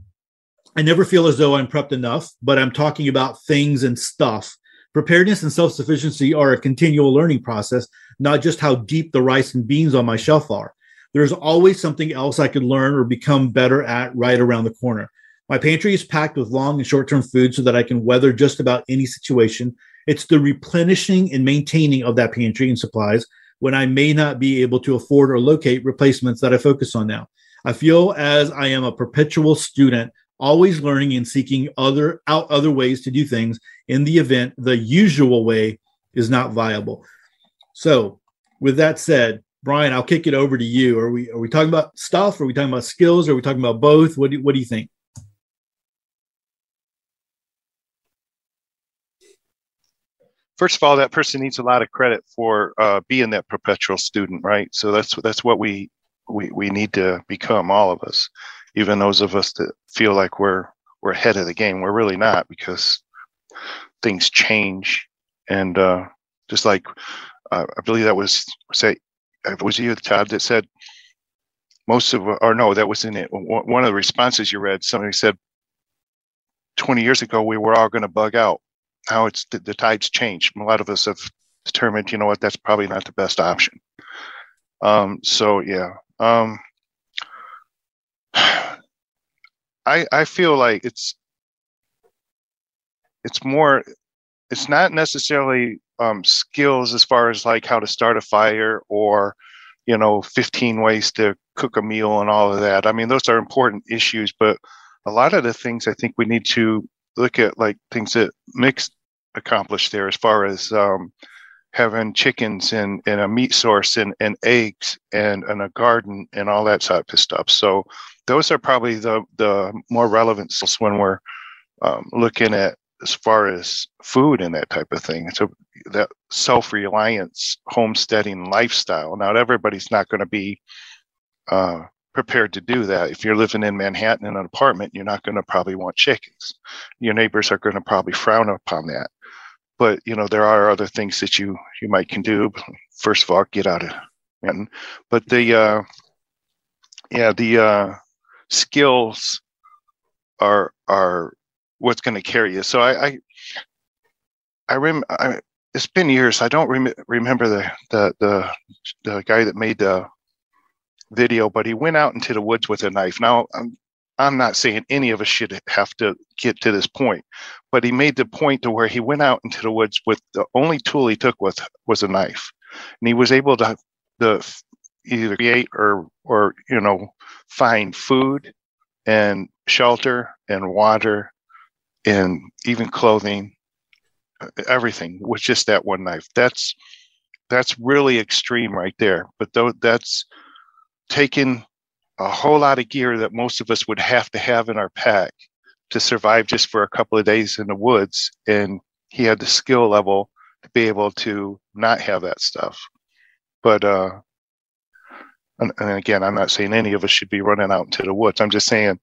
"I never feel as though I'm prepped enough, but I'm talking about things and stuff. Preparedness and self sufficiency are a continual learning process, not just how deep the rice and beans on my shelf are. There's always something else I could learn or become better at right around the corner." My pantry is packed with long and short term food so that I can weather just about any situation it's the replenishing and maintaining of that pantry and supplies when I may not be able to afford or locate replacements that I focus on now. I feel as I am a perpetual student, always learning and seeking other out other ways to do things in the event the usual way is not viable. So, with that said, Brian, I'll kick it over to you. Are we are we talking about stuff? Are we talking about skills? Are we talking about both? What do, what do you think? first of all, that person needs a lot of credit for uh, being that perpetual student, right? So that's that's what we we we need to become, all of us, even those of us that feel like we're we're ahead of the game. We're really not because things change, and uh, just like uh, I believe that was say it was you, Todd, that said most of or no, that was in it. One of the responses you read, somebody said, 20 years ago we were all going to bug out how it's the, the tides change. A lot of us have determined, you know what, that's probably not the best option. Um, so yeah, um, I I feel like it's it's more it's not necessarily um, skills as far as like how to start a fire or you know 15 ways to cook a meal and all of that i mean those are important issues but a lot of the things i think we need to look at like things that Mick accomplished there as far as um, having chickens and, and a meat source and, and eggs and, and a garden and all that type of stuff. So those are probably the, the more relevant when we're um, looking at as far as food and that type of thing. So that self-reliance homesteading lifestyle. Now everybody's not going to be uh, prepared to do that. If you're living in Manhattan in an apartment, you're not going to probably want chickens. Your neighbors are going to probably frown upon that. But you know there are other things that you you might can do. First of all, get out of Manhattan. But the uh, yeah the uh, skills are are what's going to carry you. So I I, I rem I, it's been years. I don't rem- remember the, the the the guy that made the video, but he went out into the woods with a knife. Now, I'm, I'm not saying any of us should have to get to this point, but he made the point to where he went out into the woods with the only tool he took with was a knife, and he was able to the either create or or you know find food and shelter and water and even clothing everything with just that one knife. That's that's really extreme right there. But though that's taking a whole lot of gear that most of us would have to have in our pack to survive just for a couple of days in the woods. And he had the skill level to be able to not have that stuff. But uh and again i'm not saying any of us should be running out into the woods. I'm just saying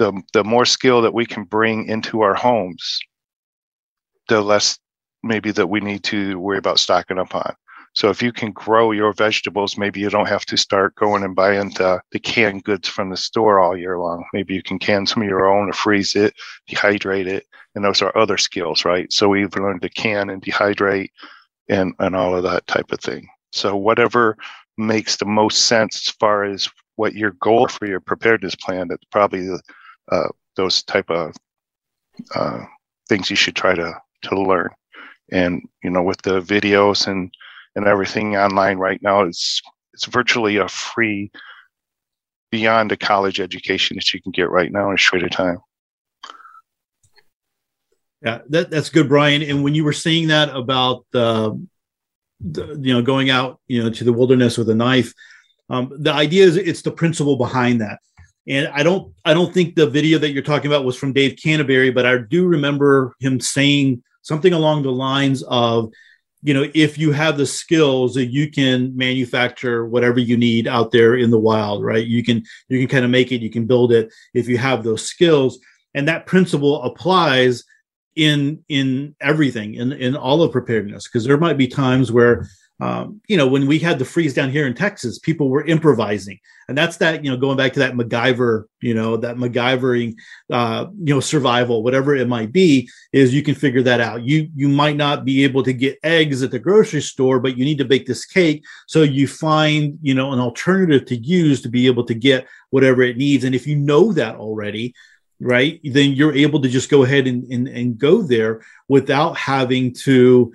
the the more skill that we can bring into our homes the less maybe that we need to worry about stocking up on so if you can grow your vegetables, maybe you don't have to start going and buying the, the canned goods from the store all year long. Maybe you can can some of your own or freeze it, dehydrate it. And those are other skills, right? So we've learned to can and dehydrate and, and all of that type of thing. So whatever makes the most sense as far as what your goal for your preparedness plan, that's probably the, uh, those type of uh, things you should try to, to learn. And, you know, with the videos and and everything online right now it's it's virtually a free beyond a college education that you can get right now in a short time. Yeah, that, that's good, Brian. And when you were saying that about uh, the, you know going out you know to the wilderness with a knife, um, the idea is it's the principle behind that. And I don't I don't think the video that you're talking about was from Dave Canterbury, but I do remember him saying something along the lines of you know if you have the skills that you can manufacture whatever you need out there in the wild right? You can you can kind of make it you can build it if you have those skills. And that principle applies in in everything in in all of preparedness because there might be times where um, you know, when we had the freeze down here in Texas, people were improvising, and that's that. You know, going back to that MacGyver, you know, that MacGyvering, uh, you know, survival, whatever it might be, is you can figure that out. You you might not be able to get eggs at the grocery store, but you need to bake this cake, so you find you know an alternative to use to be able to get whatever it needs. And if you know that already, right, then you're able to just go ahead and and, and go there without having to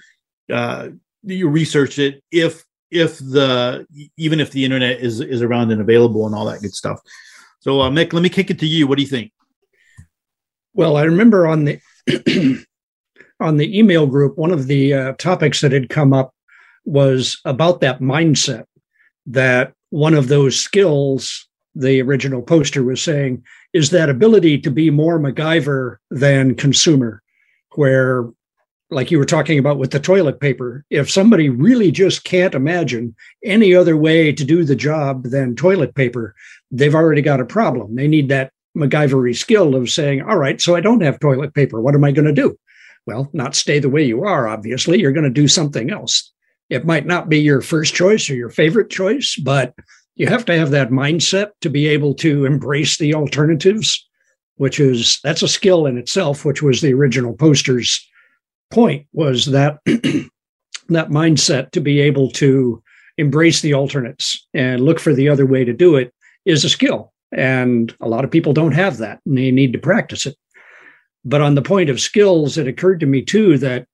uh, you research it if if the even if the internet is is around and available and all that good stuff. So, uh, Mick, let me kick it to you. What do you think? Well, I remember on the on the email group, one of the uh, topics that had come up was about that mindset. That one of those skills, the original poster was saying, is that ability to be more MacGyver than consumer, where like you were talking about with the toilet paper, if somebody really just can't imagine any other way to do the job than toilet paper, they've already got a problem. They need that MacGyvery skill of saying, all right, so I don't have toilet paper. What am I going to do? Well, not stay the way you are, obviously. You're going to do something else. It might not be your first choice or your favorite choice, but you have to have that mindset to be able to embrace the alternatives, which is that's a skill in itself, which was the original poster's point was that that mindset to be able to embrace the alternates and look for the other way to do it is a skill. And a lot of people don't have that and they need to practice it. But on the point of skills, it occurred to me too that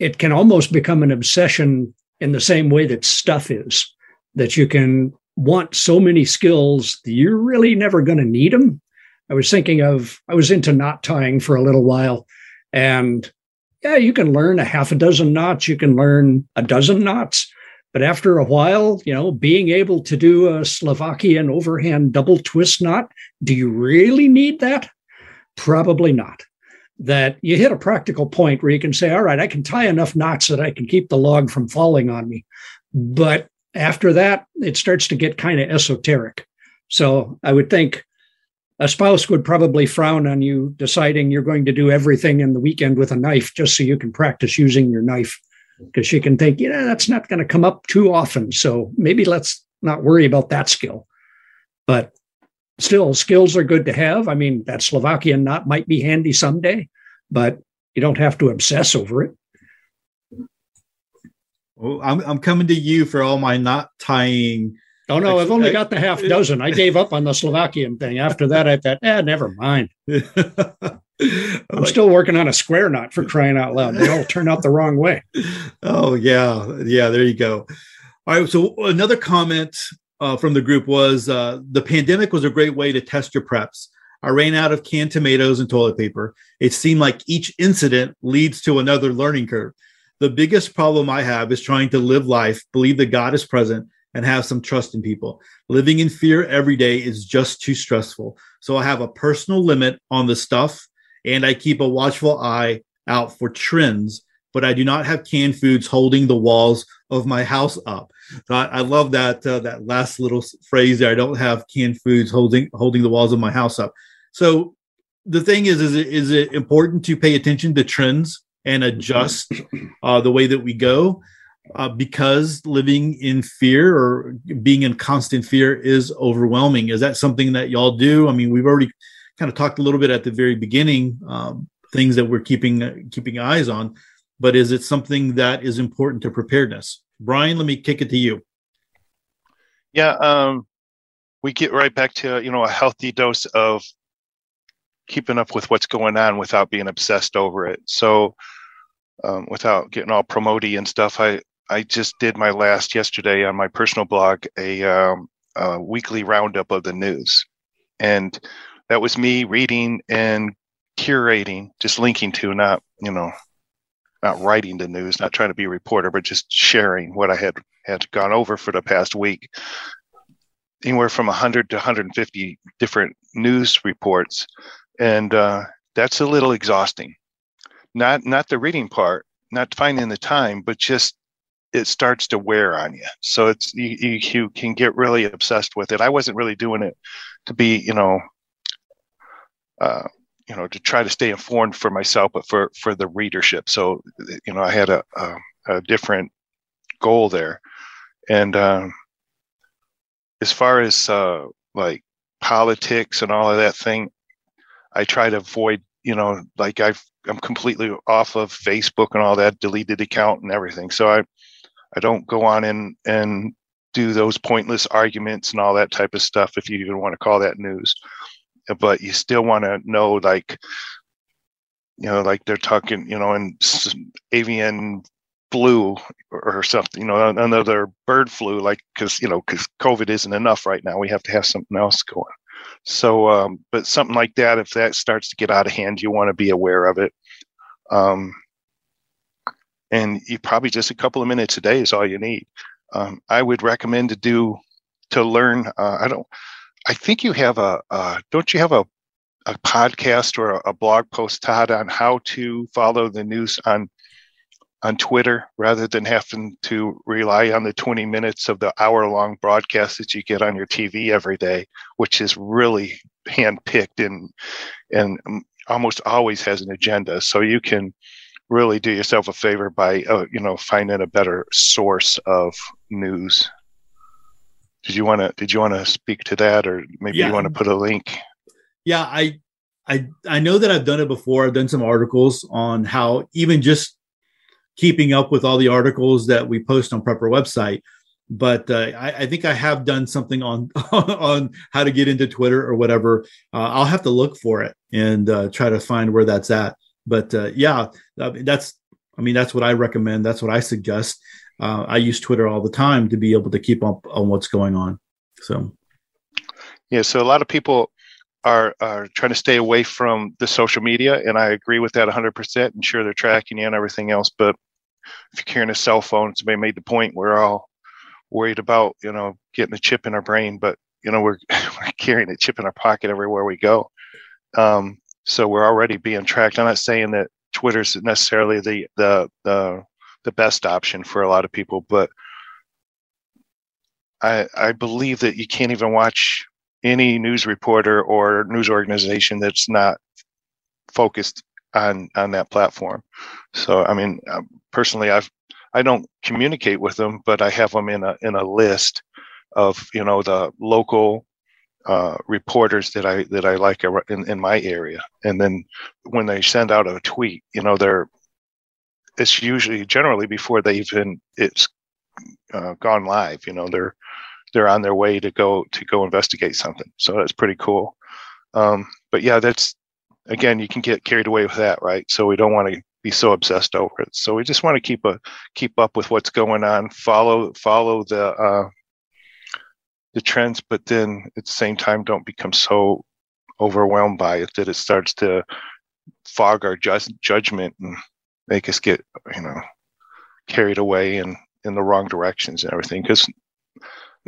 it can almost become an obsession in the same way that stuff is, that you can want so many skills you're really never going to need them. I was thinking of, I was into knot tying for a little while and yeah, you can learn a half a dozen knots, you can learn a dozen knots. But after a while, you know, being able to do a Slovakian overhand double twist knot, do you really need that? Probably not. That you hit a practical point where you can say, all right, I can tie enough knots that I can keep the log from falling on me. But after that, it starts to get kind of esoteric. So I would think a spouse would probably frown on you deciding you're going to do everything in the weekend with a knife just so you can practice using your knife because she can think, yeah, that's not going to come up too often. So maybe let's not worry about that skill. But still, skills are good to have. I mean, that Slovakian knot might be handy someday, but you don't have to obsess over it. Well, I'm, I'm coming to you for all my knot tying Oh no, I've only got the half dozen. I gave up on the Slovakian thing. After that, I thought, eh, never mind. I'm still working on a square knot for crying out loud. They all turn out the wrong way. Oh yeah, yeah. There you go. All right. So another comment uh, from the group was uh, the pandemic was a great way to test your preps. I ran out of canned tomatoes and toilet paper. It seemed like each incident leads to another learning curve. The biggest problem I have is trying to live life, believe that God is present, and have some trust in people. Living in fear every day is just too stressful. So I have a personal limit on the stuff and I keep a watchful eye out for trends, but I do not have canned foods holding the walls of my house up. So I, I love that uh, that last little phrase there. I don't have canned foods holding holding the walls of my house up. So the thing is, is it, is it important to pay attention to trends and adjust uh, the way that we go? Uh, because living in fear or being in constant fear is overwhelming. Is that something that y'all do? I mean, we've already kind of talked a little bit at the very beginning, um, things that we're keeping uh, keeping eyes on. But is it something that is important to preparedness? Brian, let me kick it to you. Yeah, um, we get right back to you know a healthy dose of keeping up with what's going on without being obsessed over it. So, um, without getting all promotey and stuff, I I just did my last yesterday on my personal blog a, um, a weekly roundup of the news, and that was me reading and curating, just linking to, not you know, not writing the news, not trying to be a reporter, but just sharing what I had had gone over for the past week. Anywhere from 100 to 150 different news reports and uh, that's a little exhausting. Not not the reading part, not finding the time, but just it starts to wear on you. So it's you, you, can get really obsessed with it. I wasn't really doing it to be, you know, uh, you know, to try to stay informed for myself, but for for the readership. So you know, I had a a, a different goal there, and um, as far as uh, like politics and all of that thing, I try to avoid, you know, like I've, I'm completely off of Facebook and all that, deleted account and everything. So I, I don't go on and, and do those pointless arguments and all that type of stuff, if you even want to call that news. But you still want to know, like, you know, like they're talking, you know, in avian flu or something, you know, another bird flu, like, because, you know, because COVID isn't enough right now. We have to have something else going. So, um, but something like that, if that starts to get out of hand, you want to be aware of it. Um, and you probably just a couple of minutes a day is all you need. Um, I would recommend to do to learn. Uh, I don't. I think you have a. Uh, don't you have a a podcast or a, a blog post, Todd, on how to follow the news on on Twitter rather than having to rely on the 20 minutes of the hour long broadcast that you get on your TV every day, which is really handpicked and and almost always has an agenda. So you can really do yourself a favor by uh, you know finding a better source of news. Did you want to did you want to speak to that or maybe yeah. you want to put a link? Yeah, I I I know that I've done it before. I've done some articles on how even just keeping up with all the articles that we post on Prepper website. But uh, I, I, think I have done something on on how to get into Twitter or whatever. Uh, I'll have to look for it and uh, try to find where that's at. But uh, yeah, that's I mean that's what I recommend. That's what I suggest. Uh, I use Twitter all the time to be able to keep up on what's going on. So yeah, so a lot of people are, are trying to stay away from the social media, and I agree with that 100%. And sure, they're tracking you and everything else, but if you're carrying a cell phone, somebody made the point we're all worried about, you know, getting a chip in our brain, but you know, we're, we're carrying a chip in our pocket everywhere we go. Um, so we're already being tracked. I'm not saying that Twitter's necessarily the the the the best option for a lot of people, but I I believe that you can't even watch any news reporter or news organization that's not focused on on that platform. So I mean, um, personally, I've I don't communicate with them, but I have them in a in a list of you know the local uh, reporters that I that I like in, in my area, and then when they send out a tweet, you know they're it's usually generally before they even it's uh, gone live. You know they're they're on their way to go to go investigate something. So that's pretty cool. Um, but yeah, that's again, you can get carried away with that, right? So we don't want to be so obsessed over it. So we just want to keep a keep up with what's going on, follow follow the uh, the trends, but then at the same time, don't become so overwhelmed by it that it starts to fog our just judgment and make us get you know carried away in in the wrong directions and everything. Because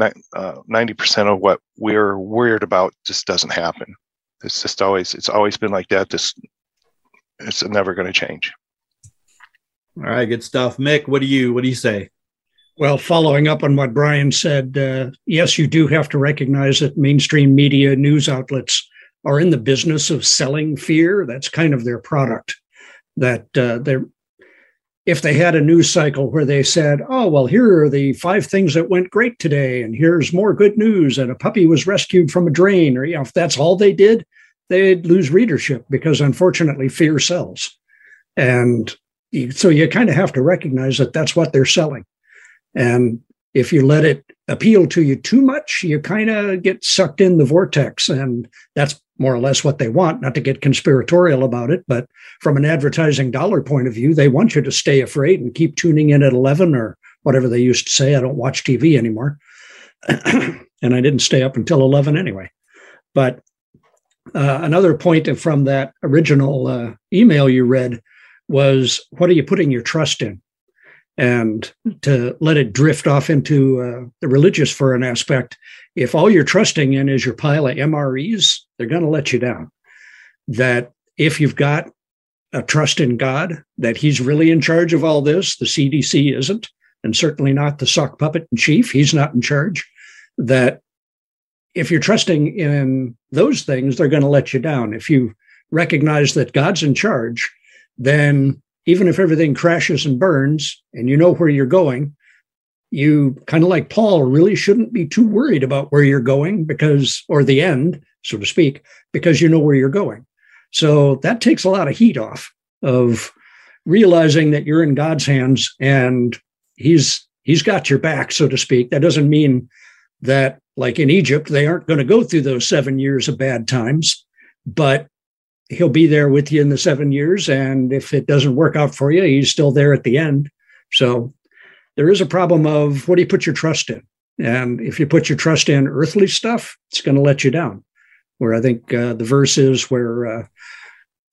uh, 90% of what we're worried about just doesn't happen. It's just always it's always been like that. This it's never going to change. All right good stuff. Mick what do you what do you say well following up on what brian said uh, yes you do have to recognize that mainstream media news outlets are in the business of selling fear. That's kind of their product. That uh, they're if they had a news cycle where they said, "Oh, well, here are the five things that went great today, and here's more good news," and a puppy was rescued from a drain, or you know, if that's all they did, they'd lose readership because unfortunately, fear sells, and so you kind of have to recognize that that's what they're selling, and if you let it appeal to you too much, you kind of get sucked in the vortex. And that's more or less what they want, not to get conspiratorial about it, but from an advertising dollar point of view, they want you to stay afraid and keep tuning in at 11 or whatever they used to say. I don't watch TV anymore. and I didn't stay up until 11 anyway. But uh, another point from that original uh, email you read was what are you putting your trust in? And to let it drift off into uh, the religious for an aspect. If all you're trusting in is your pile of MREs, they're going to let you down. That if you've got a trust in God, that He's really in charge of all this, the CDC isn't, and certainly not the sock puppet in chief, He's not in charge. That if you're trusting in those things, they're going to let you down. If you recognize that God's in charge, then even if everything crashes and burns and you know where you're going, you kind of like Paul really shouldn't be too worried about where you're going because, or the end, so to speak, because you know where you're going. So that takes a lot of heat off of realizing that you're in God's hands and he's he's got your back so to speak that doesn't mean that like in Egypt they aren't going to go through those 7 years of bad times but he'll be there with you in the seven years. And if it doesn't work out for you, he's still there at the end. So there is a problem of what do you put your trust in? And if you put your trust in earthly stuff, it's going to let you down. Where I think uh, the verse is where uh,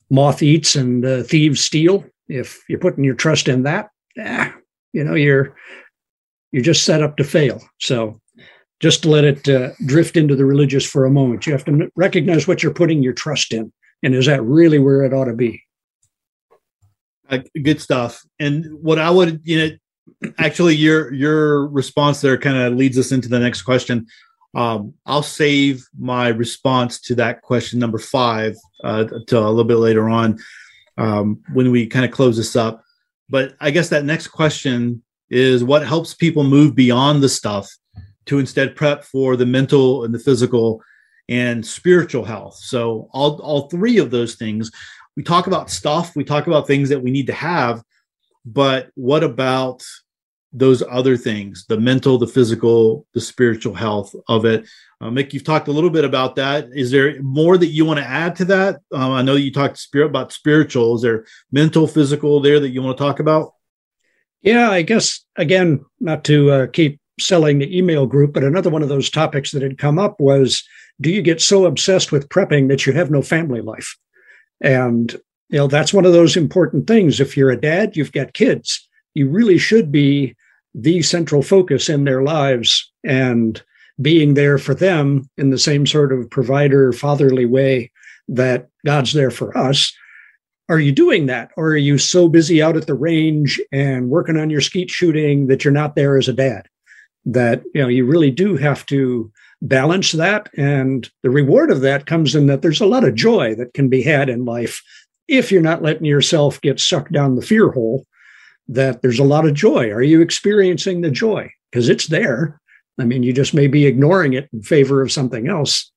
moth eats and uh, thieves steal. If you're putting your trust in that, eh, you know you're you're just set up to fail. So just to let it uh, drift into the religious for a moment, you have to recognize what you're putting your trust in and is that really where it ought to be? Good stuff. And what i would you know actually your your response there kind of leads us into the next question. Um, i'll save my response to that question number five uh, to a little bit later on um, when we kind of close this up. But i guess that next question is what helps people move beyond the stuff to instead prep for the mental and the physical and spiritual health. So all all three of those things. We talk about stuff, we talk about things that we need to have, but what about those other things the mental the physical the spiritual health of it uh, mick you've talked a little bit about that is there more that you want to add to that um, i know you talked spirit about spiritual is there mental physical there that you want to talk about yeah i guess again not to uh, keep selling the email group but another one of those topics that had come up was do you get so obsessed with prepping that you have no family life? And you know that's one of those important things. If you're a dad, you've got kids. You really should be the central focus in their lives and being there for them in the same sort of provider fatherly way that God's there for us. Are you doing that? Or are you so busy out at the range and working on your skeet shooting that you're not there as a dad? That you know you really do have to balance that. And the reward of that comes in that there's a lot of joy that can be had in life if you're not letting yourself get sucked down the fear hole. That there's a lot of joy. Are you experiencing the joy? Because it's there. I mean, you just may be ignoring it in favor of something else.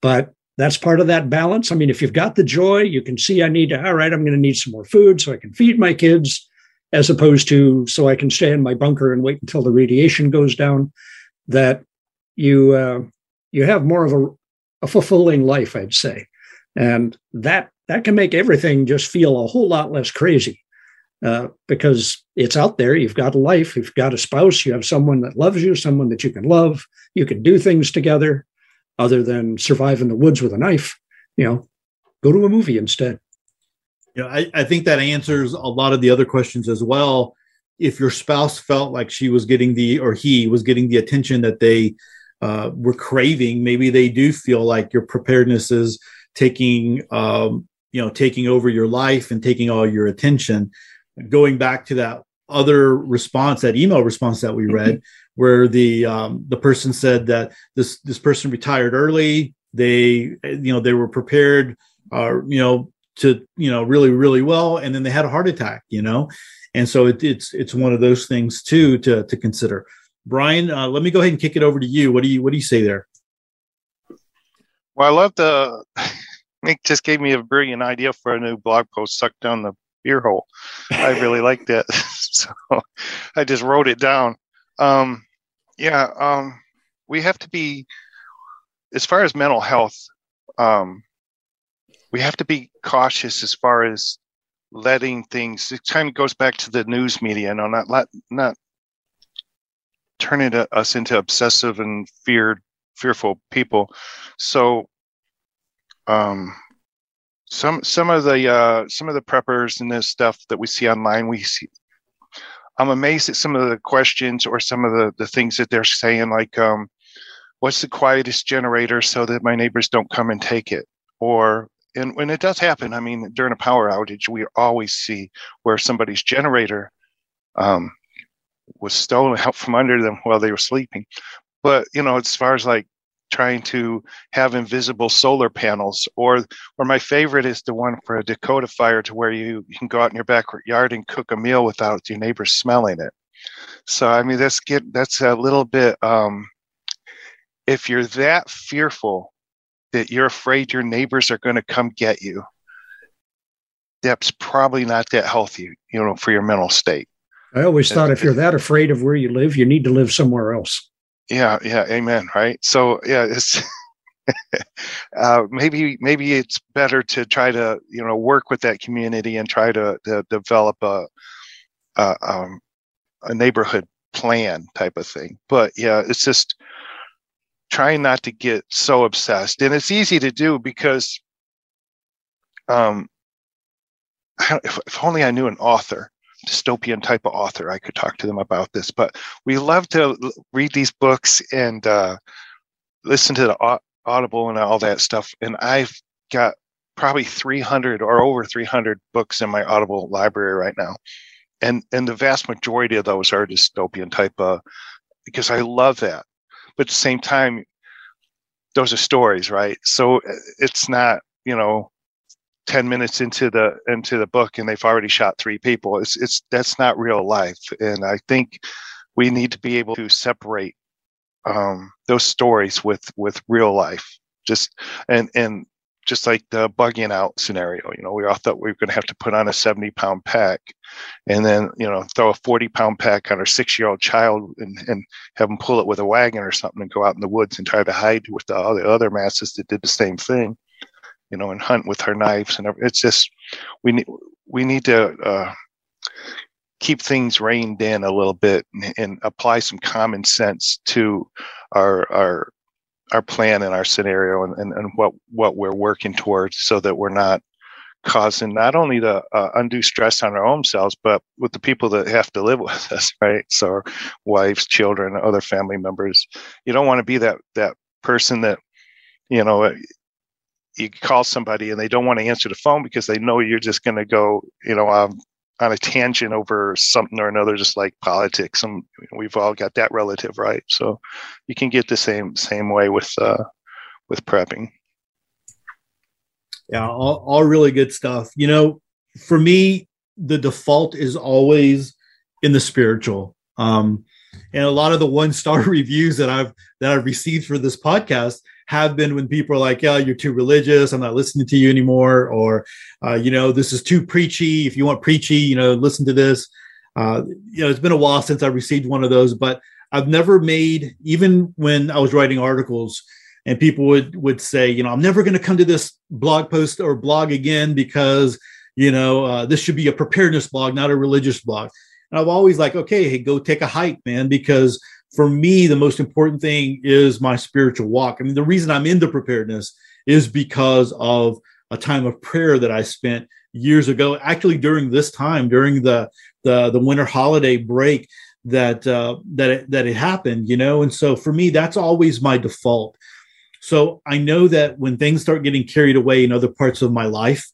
But that's part of that balance. I mean, if you've got the joy, you can see I need to, all right, I'm going to need some more food so I can feed my kids, as opposed to so I can stay in my bunker and wait until the radiation goes down. That you uh, you have more of a, a fulfilling life, I'd say, and that that can make everything just feel a whole lot less crazy. uh, because it's out there. You've got a life, you've got a spouse, you have someone that loves you, someone that you can love. You can do things together other than survive in the woods with a knife. You know, go to a movie instead. Know, I, I think that answers a lot of the other questions as well. If your spouse felt like she was getting the or he was getting the attention that they uh, were craving, maybe they do feel like your preparedness is taking um, you know taking over your life and taking all your attention going back to that other response, that email response that we read, mm-hmm. where the um, the person said that this this person retired early. They you know they were prepared, uh, you know, to you know really really well, and then they had a heart attack. You know, and so it, it's it's one of those things too to to consider. Brian, uh, let me go ahead and kick it over to you. What do you what do you say there? Well, I love the. Mick just gave me a brilliant idea for a new blog post. Suck down the beer hole. I really liked it. so I just wrote it down. Um, yeah, um, we have to be, as far as mental health, um, we have to be cautious as far as letting things. It kind of goes back to the news media, you know, not not not turning us into obsessive and feared, fearful people. So, um, some some of the uh, some of the preppers and this stuff that we see online, we see. I'm amazed at some of the questions or some of the the things that they're saying, like, um, "What's the quietest generator so that my neighbors don't come and take it?" Or and when it does happen, I mean, during a power outage, we always see where somebody's generator um, was stolen out from under them while they were sleeping. But you know, as far as like trying to have invisible solar panels or or my favorite is the one for a dakota fire to where you, you can go out in your backyard and cook a meal without your neighbors smelling it so i mean that's get that's a little bit um if you're that fearful that you're afraid your neighbors are going to come get you that's probably not that healthy you know for your mental state i always thought if you're that afraid of where you live you need to live somewhere else. Yeah yeah amen right? So yeah it's uh, maybe maybe it's better to try to you know work with that community and try to, to develop a a, um, a neighborhood plan type of thing. But yeah it's just trying not to get so obsessed. And it's easy to do because um if, if only i knew an author dystopian type of author, I could talk to them about this. But we love to read these books and uh, listen to the Audible and all that stuff. And I've got probably 300 or over 300 books in my Audible library right now. And, and the vast majority of those are dystopian type of, because I love that. But at the same time, those are stories, right? So uh, it's not, you know, 10 minutes into the into the book and they've already shot three people it's it's that's not real life. And i think we need to be able to separate um, those stories with with real life. Just and and just like the bugging out scenario you know we all thought we were going to have to put on a 70 pound pack and then you know throw a 40 pound pack on our six year old child and, and have them pull it with a wagon or something and go out in the woods and try to hide with all the other masses that did the same thing you know, and hunt with her knives and it's just we need we need to uh, keep things reined in a little bit and, and, apply some common sense to our our our plan and our scenario and, and, and what what we're working towards so that we're not causing not only the uh, undue stress on our own selves but with the people that have to live with us right? So our wives children other family members you don't want to be that that person that you know you call somebody and they don't want to answer the phone because they know you're just going to go, you know, um, on a tangent over something or another, just like politics. And we've all got that relative, right? So you can get the same same way with uh, with prepping. Yeah, all, all really good stuff. You know, for me, the default is always in the spiritual. Um, and a lot of the one star reviews that I've that I've received for this podcast have been when people are like, "Yeah, you're too religious. I'm not listening to you anymore," or, uh, you know, this is too preachy. If you want preachy, you know, listen to this. Uh, you know, it's been a while since I received one of those, but I've never made even when I was writing articles and people would would say, you know, I'm never going to come to this blog post or blog again because you know, uh, this should be a preparedness blog, not a religious blog. And I've always like, okay, hey, go take a hike, man, because for me, the most important thing is my spiritual walk. I mean, the reason I'm into preparedness is because of a time of prayer that I spent years ago, actually during this time, during the the, the winter holiday break that uh, that it, that it happened, you know. And so for me, that's always my default. So I know that when things start getting carried away in other parts of my life,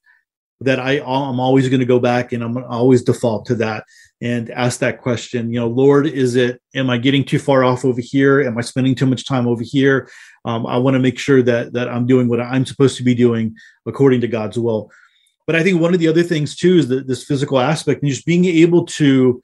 that I I'm always going to go back and I'm always default to that and ask that question. You know, Lord, is it? Am I getting too far off over here? Am I spending too much time over here? Um, I want to make sure that that I'm doing what I'm supposed to be doing according to God's will. But I think one of the other things too is that this physical aspect and just being able to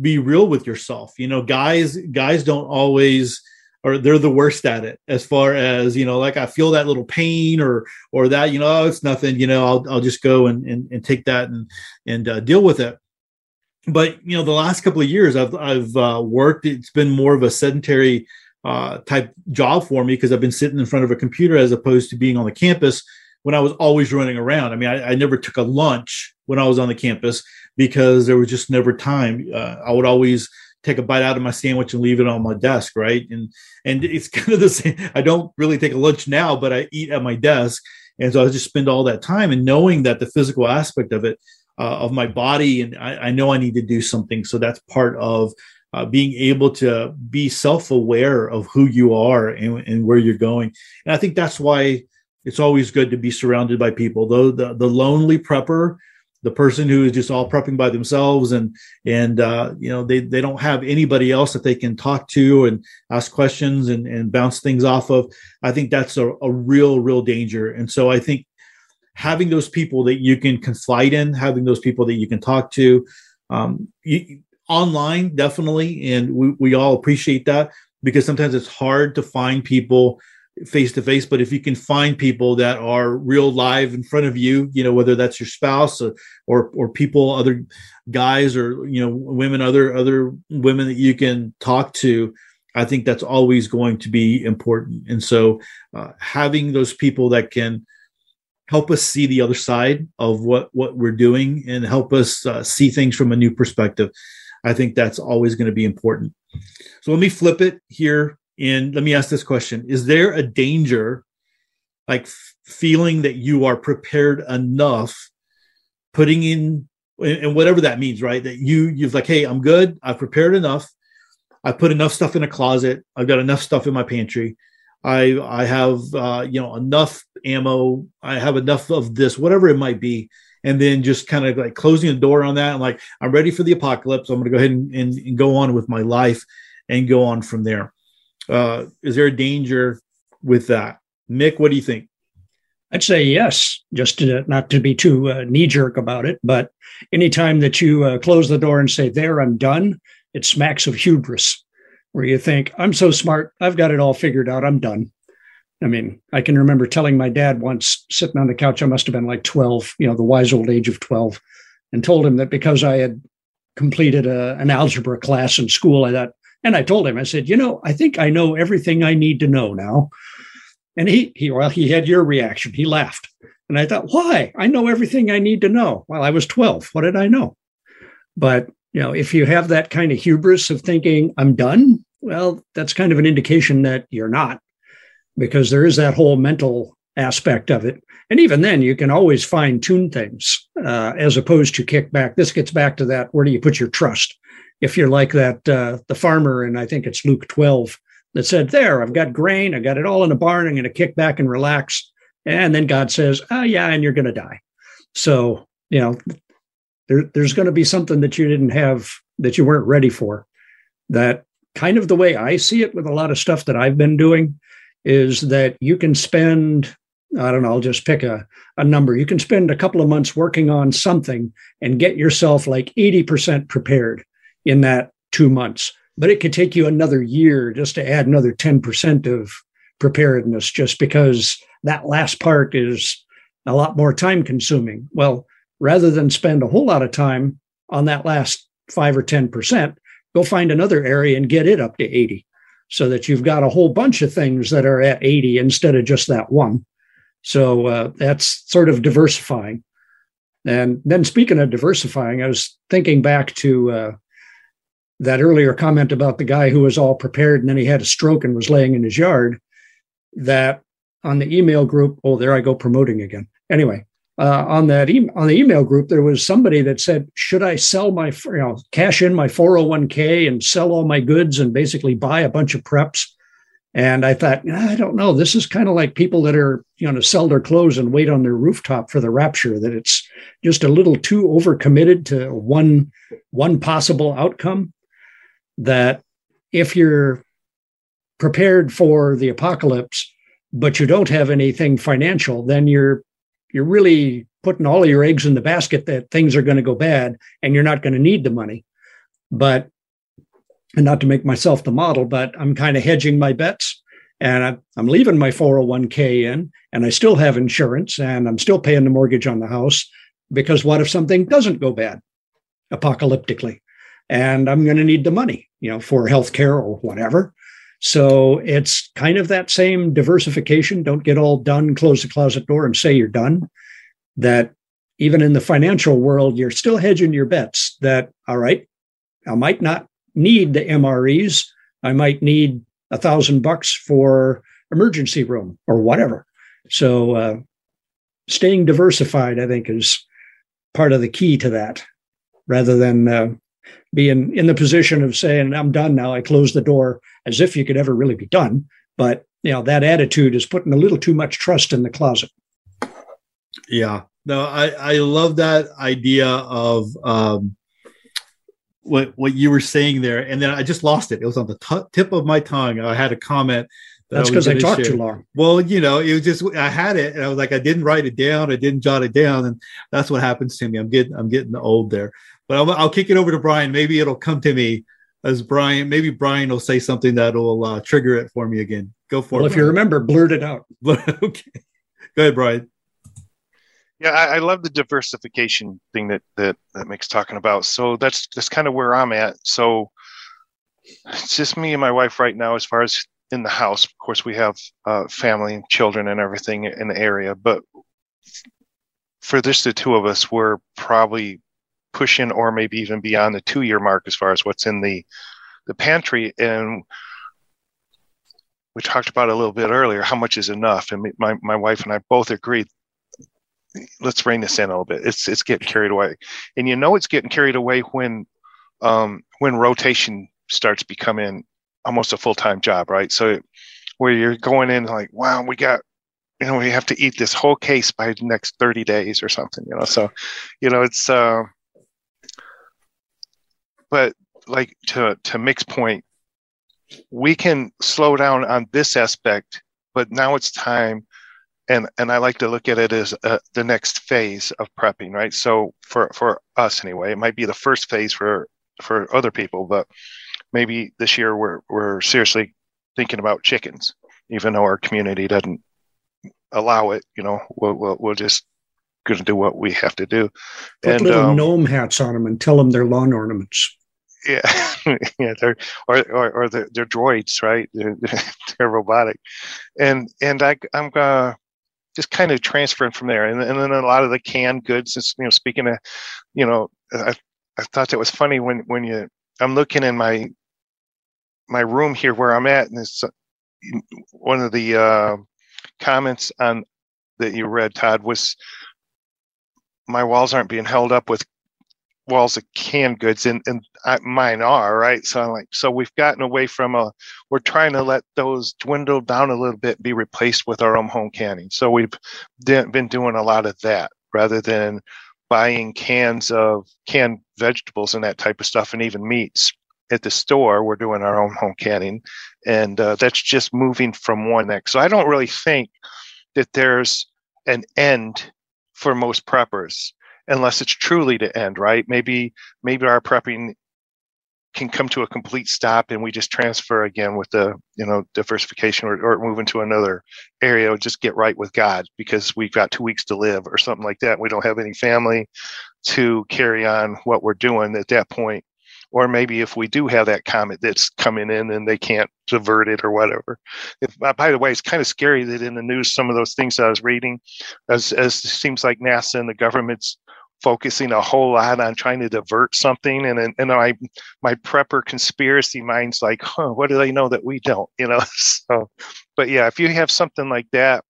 be real with yourself. You know, guys guys don't always or they're the worst at it as far as you know like i feel that little pain or or that you know oh, it's nothing you know i'll, I'll just go and, and, and take that and and uh, deal with it. But you know the last couple of years i've i've uh, worked it's been more of a sedentary uh, type job for me because i've been sitting in front of a computer as opposed to being on the campus when i was always running around. I mean i, I never took a lunch when i was on the campus because there was just never time. Uh, i would always take a bite out of my sandwich and leave it on my desk, right? And and it's kind of the same. I don't really take a lunch now, but I eat at my desk, and so I just spend all that time and knowing that the physical aspect of it, uh, of my body, and I, I, know I need to do something. So that's part of uh, being able to be self-aware of who you are and, and where you're going. And I think that's why it's always good to be surrounded by people. Though the the lonely prepper the person who is just all prepping by themselves and and uh, you know they they don't have anybody else that they can talk to and ask questions and, and bounce things off of. I think that's a, a real real danger. And so i think having those people that you can confide in having those people that you can talk to um, you, online definitely and we, we all appreciate that because sometimes it's hard to find people face to face but if you can find people that are real live in front of you you know whether that's your spouse or, or or, people other guys or you know women other other women that you can talk to i think that's always going to be important. And so uh, having those people that can help us see the other side of what what we're doing and help us uh, see things from a new perspective i think that's always going to be important. So let me flip it here and let me ask this question Is there a danger, like feeling that you are prepared enough, putting in, and whatever that means, right? That you, you've like, hey, I'm good. I've prepared enough. I put enough stuff in a closet. I've got enough stuff in my pantry. I I have uh, you know enough ammo. I have enough of this, whatever it might be, and then just kind of like closing the door on that. I'm like, I'm ready for the apocalypse. I'm going to go ahead and, and, and, go on with my life and go on from there. Uh, is there a danger with that? Mick, what do you think? I'd say yes, just to, not to be too uh, knee jerk about it. But anytime that you uh, close the door and say, There, I'm done, it smacks of hubris, where you think, I'm so smart, I've got it all figured out, I'm done. I mean, I can remember telling my dad once, sitting on the couch, I must have been like 12, you know, the wise old age of 12, and told him that because I had completed a, an algebra class in school, I thought, and I told him, I said, you know, I think I know everything I need to know now. And he, he, well, he had your reaction. He laughed. And I thought, why? I know everything I need to know. Well, I was 12. What did I know? But, you know, if you have that kind of hubris of thinking, I'm done, well, that's kind of an indication that you're not, because there is that whole mental aspect of it. And even then, you can always fine tune things uh, as opposed to kick back. This gets back to that where do you put your trust? If you're like that, uh, the farmer, and I think it's Luke 12, that said, There, I've got grain, I got it all in a barn, I'm going to kick back and relax. And then God says, Oh, yeah, and you're going to die. So, you know, there, there's going to be something that you didn't have, that you weren't ready for. That kind of the way I see it with a lot of stuff that I've been doing is that you can spend I don't know, I'll just pick a, a number. You can spend a couple of months working on something and get yourself like 80% prepared in that two months. But it could take you another year just to add another 10% of preparedness, just because that last part is a lot more time consuming. Well, rather than spend a whole lot of time on that last five or 10%, go find another area and get it up to 80 so that you've got a whole bunch of things that are at 80 instead of just that one. So uh, that's sort of diversifying. And then speaking of diversifying, I was thinking back to uh, that earlier comment about the guy who was all prepared and then he had a stroke and was laying in his yard. That on the email group, oh, there I go promoting again. Anyway, uh, on that e- on the email group, there was somebody that said, "Should I sell my, you know, cash in my 401k and sell all my goods and basically buy a bunch of preps?" And I thought, I don't know. This is kind of like people that are, you know, sell their clothes and wait on their rooftop for the rapture. That it's just a little too overcommitted to one one possible outcome. That if you're prepared for the apocalypse, but you don't have anything financial, then you're you're really putting all your eggs in the basket that things are going to go bad and you're not going to need the money. But, and not to make myself the model, but I'm kind of hedging my bets and I'm leaving my 401k in and I still have insurance and I'm still paying the mortgage on the house because what if something doesn't go bad apocalyptically? And I'm going to need the money, you know, for healthcare or whatever. So it's kind of that same diversification. Don't get all done, close the closet door and say you're done. That even in the financial world, you're still hedging your bets that, all right, I might not need the MREs. I might need a thousand bucks for emergency room or whatever. So uh, staying diversified, I think, is part of the key to that rather than uh, being in the position of saying, I'm done now, I close the door, as if you could ever really be done. But you know, that attitude is putting a little too much trust in the closet. Yeah. No, I, I love that idea of um, what what you were saying there, and then I just lost it. It was on the t- tip of my tongue. I had a comment. That That's because I, I talked share. too long. Well, you know, it was just I had it, and I was like, I didn't write it down. I didn't jot it down, and that's what happens to me. I'm getting I'm getting old there. But I'll, I'll kick it over to Brian. Maybe it'll come to me as Brian. Maybe Brian will say something that'll uh, trigger it for me again. Go for well, it. If Brian. you remember, blurt it out. okay. Go ahead, Brian. Yeah, I, I, love the diversification thing that that that Mick's talking about. So that's that's kind of where I'm at. So it's just me and my wife right now, as far as in the house. Of course, we have uh, family and children and everything in the area, but for this, the two of us, we're probably pushing or maybe even beyond the two year mark as far as what's in the the pantry. And we talked about a little bit earlier how much is enough? And my, my wife and i both agreed let's rein this in a little bit. It's it's getting carried away. And you know it's getting carried away when um when rotation starts becoming almost a full-time job right so where you're going in like wow we got you know we have to eat this whole case by the next 30 days or something you know so you know it's uh but like to to Mick's point, we can slow down on this aspect, but now it's time. And, and I like to look at it as uh, the next phase of prepping, right? So for, for us anyway, it might be the first phase for, for other people, but maybe this year we're, we're seriously thinking about chickens, even though our community doesn't allow it, you know, we'll, we'll, we'll just going to do what we have to do. Put and, little um, gnome hats on them and tell them they're lawn ornaments yeah, yeah, they're or or, or they're, they're droids, right? They're, they're robotic, and and I I'm gonna just kind of transferring from there, and and then a lot of the canned goods. You know, speaking of, you know, I I thought that was funny when when you I'm looking in my my room here where I'm at, and it's one of the uh, comments on that you read, Todd, was my walls aren't being held up with walls of canned goods and, and I, mine are right? So i'm like so we've gotten away from a we're trying to let those dwindle down a little bit be replaced with our own home canning. So we've been doing a lot of that rather than buying cans of canned vegetables and that type of stuff and even meats at the store we're doing our own home canning and uh, that's just moving from one next so i don't really think that there's an end for most preppers unless it's truly to end, right? Maybe maybe our prepping can come to a complete stop and we just transfer again with the you know diversification or, or move into another area or just get right with god because we've got two weeks to live or something like that. We don't have any family to carry on what we're doing at that point or maybe if we do have that comet that's coming in and they can't divert it or whatever. If, by the way, it's kind of scary that in the news, some of those things I was reading, as, as it seems like NASA and the government's focusing a whole lot on trying to divert something and and I my prepper conspiracy mind's like huh what do they know that we don't you know so but yeah if you have something like that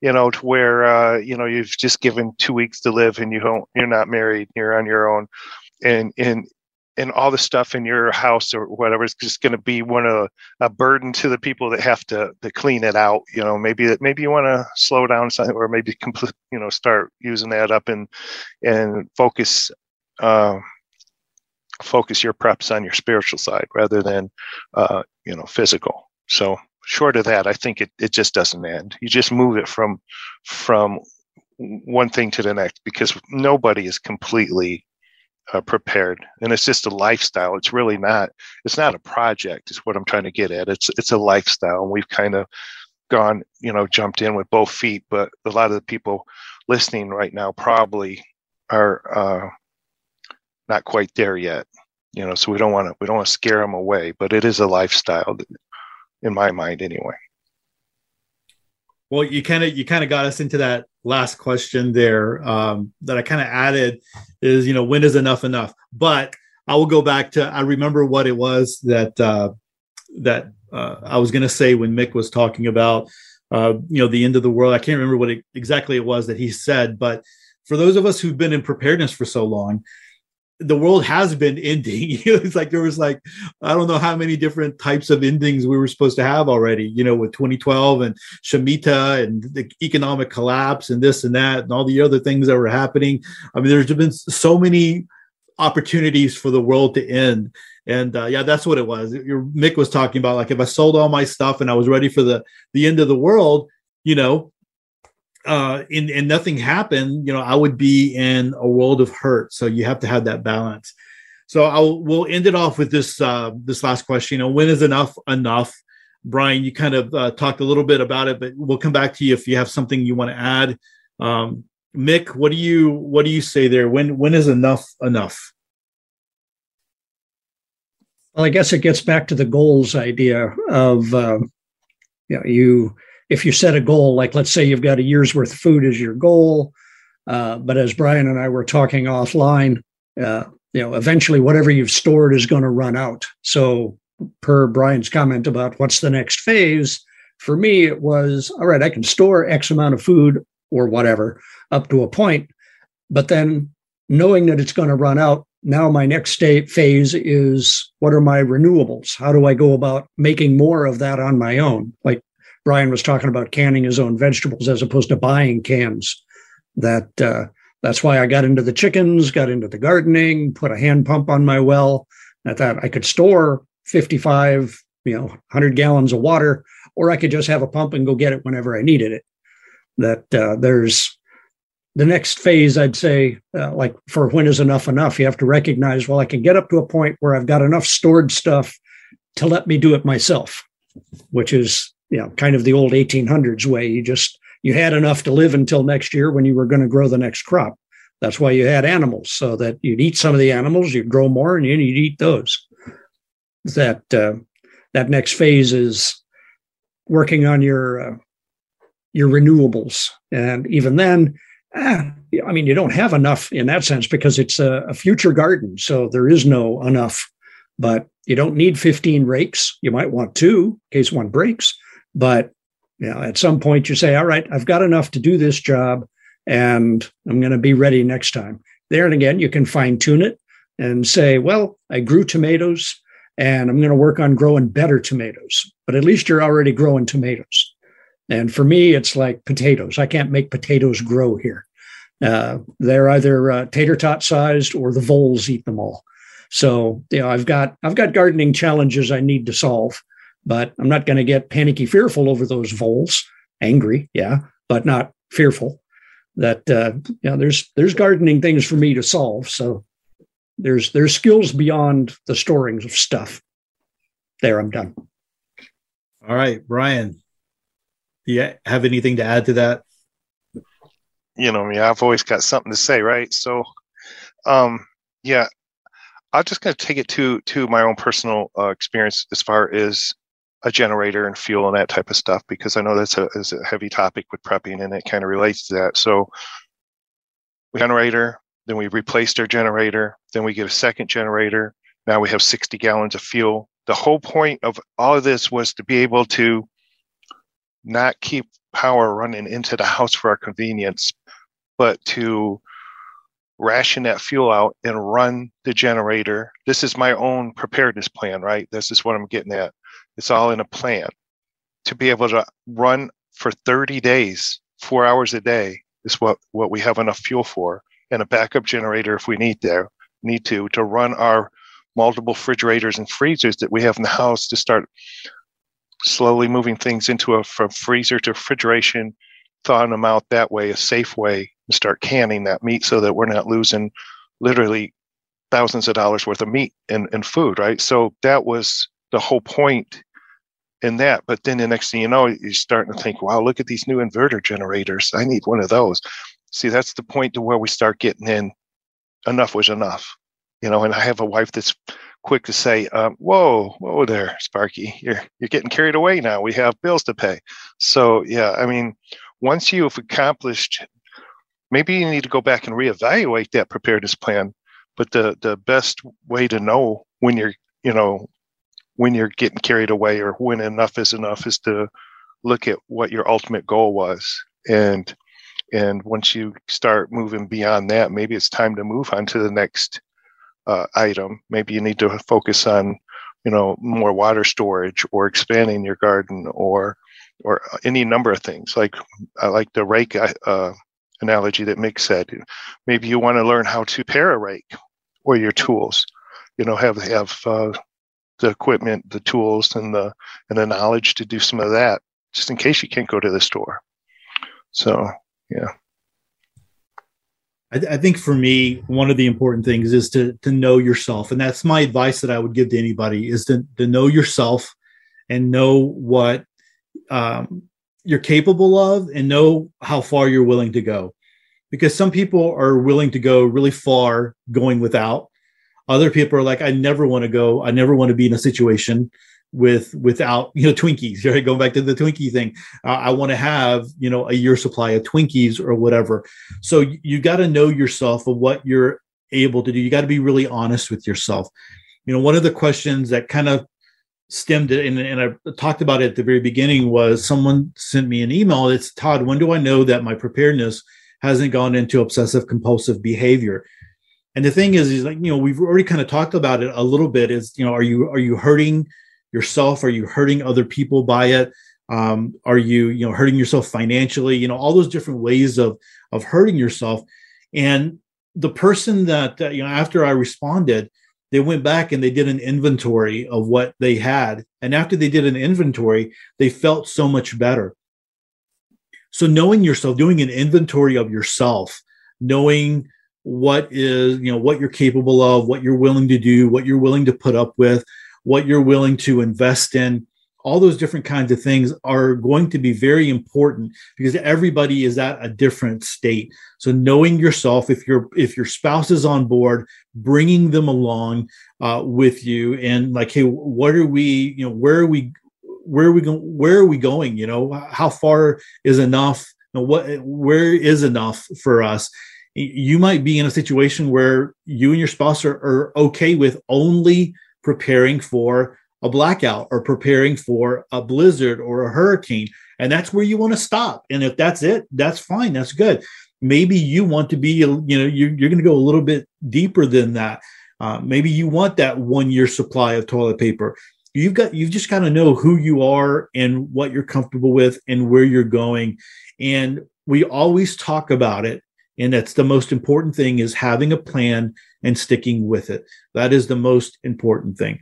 you know to where uh, you know you've just given two weeks to live and you don't you're not married you're on your own and and and all the stuff in your house or whatever is just going to be one of a burden to the people that have to to clean it out. You know, maybe that maybe you want to slow down something or maybe complete, you know, start using that up and and focus uh, focus your preps on your spiritual side rather than uh, you know physical. So short of that, I think it it just doesn't end. You just move it from from one thing to the next because nobody is completely uh, prepared. And it's just a lifestyle. It's really not it's not a project is what i'm trying to get at. It's it's a lifestyle. And we've kind of gone you know jumped in with both feet but a lot of the people listening right now probably are uh, not quite there yet you know so we don't want to we don't want to scare them away but it is a lifestyle in my mind anyway well you kind of you kind of got us into that last question there um, that I kind of added is, you know, when is enough enough? But I will go back to I remember what it was that uh, that uh, I was going to say when Mick was talking about, uh, you know, the end of the world. I can't remember what it, exactly it was that he said, but for those of us who've been in preparedness for so long, the world has been ending. it's like there was like I don't know how many different types of endings we were supposed to have already. You know, with 2012 and Shemitah and the economic collapse and this and that and all the other things that were happening. I mean, there's been so many opportunities for the world to end. And uh, yeah, that's what it was. Your Mick was talking about like if I sold all my stuff and I was ready for the the end of the world, you know, uh, and, and nothing happened, you know, I would be in a world of hurt. So you have to have that balance. So I'll we'll end it off with this uh, this last question. You know, when is enough enough? Brian, you kind of uh, talked a little bit about it, but we'll come back to you if you have something you want to add. Um, Mick, what do you what do you say there? When when is enough enough? Well, I guess it gets back to the goals idea of uh, you know you if you set a goal, like let's say you've got a year's worth of food as your goal, uh, but as Brian and I were talking offline, uh, you know, eventually whatever you've stored is going to run out. So, per Brian's comment about what's the next phase, for me it was all right. I can store X amount of food or whatever up to a point, but then knowing that it's going to run out, now my next state phase is what are my renewables? How do I go about making more of that on my own? Like Brian was talking about canning his own vegetables as opposed to buying cans. That uh, that's why I got into the chickens, got into the gardening, put a hand pump on my well. I thought I could store 55, you know, 100 gallons of water, or I could just have a pump and go get it whenever I needed it. That uh, there's the next phase, I'd say, uh, like for when is enough enough, you have to recognize, well, I can get up to a point where I've got enough stored stuff to let me do it myself, which is you know, kind of the old 1800s way. You just you had enough to live until next year when you were going to grow the next crop. That's why you had animals, so that you'd eat some of the animals, you'd grow more, and you'd eat those. That uh, that next phase is working on your uh, your renewables, and even then, eh, I mean, you don't have enough in that sense because it's a, a future garden, so there is no enough. But you don't need 15 rakes. You might want two in case one breaks but you know, at some point you say, all right, I've got enough to do this job and I'm going to be ready next time. There and again, you can fine tune it and say, well, I grew tomatoes and I'm going to work on growing better tomatoes. But at least you're already growing tomatoes. And for me, it's like potatoes. I can't make potatoes grow here. Uh, they're either uh, tater tot sized or the voles eat them all. So you know, I've got I've got gardening challenges I need to solve, but I'm not going to get panicky fearful over those voles. Angry, yeah, but not fearful. That uh, you know, there's there's gardening things for me to solve. So there's there's skills beyond the storings of stuff. There, I'm done. All right, Brian. Do you have anything to add to that? You know me, I've always got something to say, right? So, um, yeah, I'm just going to take it to to my own personal uh, experience as far as a generator and fuel and that type of stuff because I know that's a, is a heavy topic with prepping and it kind of relates to that. So we generator, then we replaced our generator. Then we get a second generator. Now we have 60 gallons of fuel. The whole point of all of this was to be able to not keep power running into the house for our convenience, but to ration that fuel out and run the generator. This is my own preparedness plan, right? This is what I'm getting at. It's all in a plan. To be able to run for 30 days, four hours a day is what, what we have enough fuel for and a backup generator if we need there need to to run our multiple refrigerators and freezers that we have in the house to start slowly moving things into a from freezer to refrigeration thawing them out that way a safe way to start canning that meat so that we're not losing literally thousands of dollars worth of meat and, and food right? So that was the whole point in that. But then the next thing you know you're starting to think wow look at these new inverter generators. I need one of those. See that's the point to where we start getting in enough was enough you know? And i have a wife that's quick to say um, whoa whoa there sparky. You're you're getting carried away now. We have bills to pay. So yeah i mean once you've accomplished maybe you need to go back and reevaluate that preparedness plan. But the the best way to know when you're you know when you're getting carried away or when enough is enough is to look at what your ultimate goal was and and once you start moving beyond that, maybe it's time to move on to the next uh, item. Maybe you need to focus on, you know, more water storage or expanding your garden or or any number of things. Like I like the rake uh, analogy that Mick said. Maybe you want to learn how to pair a rake or your tools. You know, have have uh, the equipment, the tools, and the and the knowledge to do some of that, just in case you can't go to the store. So yeah. I, I, think for me, one of the important things is to to know yourself, and that's my advice that I would give to anybody: is to to know yourself and know what um, you're capable of, and know how far you're willing to go. Because some people are willing to go really far going without. Other people are like, I never want to go. I never want to be in a situation with without you know Twinkies. Right, going back to the Twinkie thing. Uh, I want to have you know a year supply of Twinkies or whatever. So you, you got to know yourself of what you're able to do. You got to be really honest with yourself. You know, one of the questions that kind of stemmed it, and, and I talked about it at the very beginning, was someone sent me an email. It's Todd. When do I know that my preparedness hasn't gone into obsessive compulsive behavior? And the thing is, is like you know we've already kind of talked about it a little bit. Is you know are you are you hurting yourself? Are you hurting other people by it? Um, are you, you know, hurting yourself financially? You know, all those different ways of of hurting yourself. And the person that uh, you know, after I responded, they went back and they did an inventory of what they had. And after they did an inventory, they felt so much better. So knowing yourself, doing an inventory of yourself, knowing what is, you know, what you're capable of, what you're willing to do, what you're willing to put up with, what you're willing to invest in. All those different kinds of things are going to be very important because everybody is at a different state. So knowing yourself if your if your spouse is on board bringing them along uh, with you and like hey what are we you know where are we where are we going where are we going? You know how far is enough? You know, what where is enough for us you might be in a situation where you and your spouse are, are okay with only preparing for a blackout or preparing for a blizzard or a hurricane. And that's where you want to stop. And if that's it, that's fine. That's good. Maybe you want to be, you know, you're, you're going to go a little bit deeper than that. Uh, maybe you want that one year supply of toilet paper. You've got, you've just got to know who you are and what you're comfortable with and where you're going. And we always talk about it and that's the most important thing is having a plan and sticking with it. That is the most important thing.